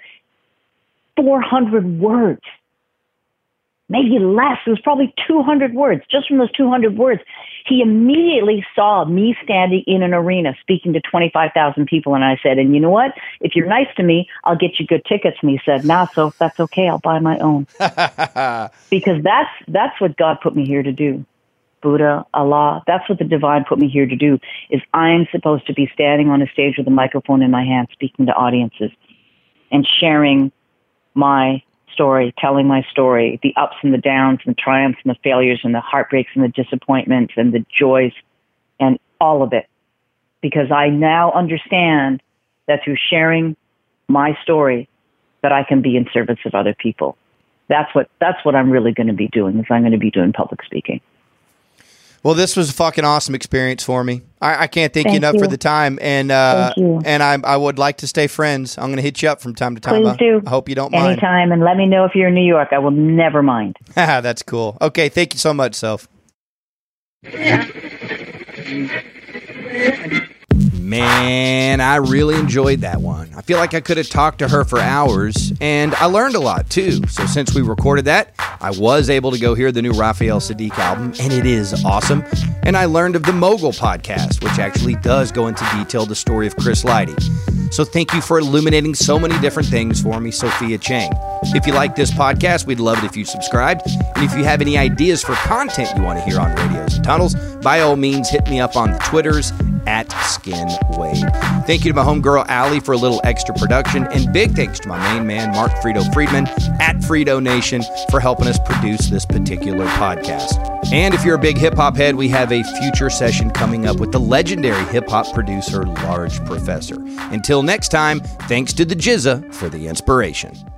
400 words maybe less. It was probably 200 words. Just from those 200 words, he immediately saw me standing in an arena speaking to 25,000 people. And I said, and you know what? If you're nice to me, I'll get you good tickets. And he said, nah, so that's okay. I'll buy my own. because that's, that's what God put me here to do. Buddha, Allah, that's what the divine put me here to do is I'm supposed to be standing on a stage with a microphone in my hand speaking to audiences and sharing my story, telling my story, the ups and the downs, and the triumphs and the failures, and the heartbreaks and the disappointments, and the joys, and all of it. Because I now understand that through sharing my story, that I can be in service of other people. That's what that's what I'm really going to be doing. Is I'm going to be doing public speaking. Well, this was a fucking awesome experience for me. I, I can't thank, you Thank enough for the time, and uh, Thank you. and I I would like to stay friends. I'm going to hit you up from time to time. Please I, do. I hope you don't mind. Anytime, and let me know if you're in New York. I will never mind. That's cool. Okay, thank you so much, Soph. Man, I really enjoyed that one. I feel like I could have talked to her for hours, and I learned a lot too. So, since we recorded that, I was able to go hear the new Raphael Saadiq album, and it is awesome. And I learned of the Mogul podcast, which actually does go into detail the story of Chris Lighty. So, thank you for illuminating so many different things for me, Sophia Chang. If you like this podcast, we'd love it if you subscribed. And if you have any ideas for content you want to hear on Radios and Tunnels, by all means, hit me up on the Twitters at Skin Wade. Thank you to my homegirl Allie for a little extra production, and big thanks to my main man Mark Frito Friedman at Frito Nation for helping us produce this particular podcast. And if you're a big hip hop head, we have a future session coming up with the legendary hip hop producer Large Professor. Until next time, thanks to the GZA for the inspiration.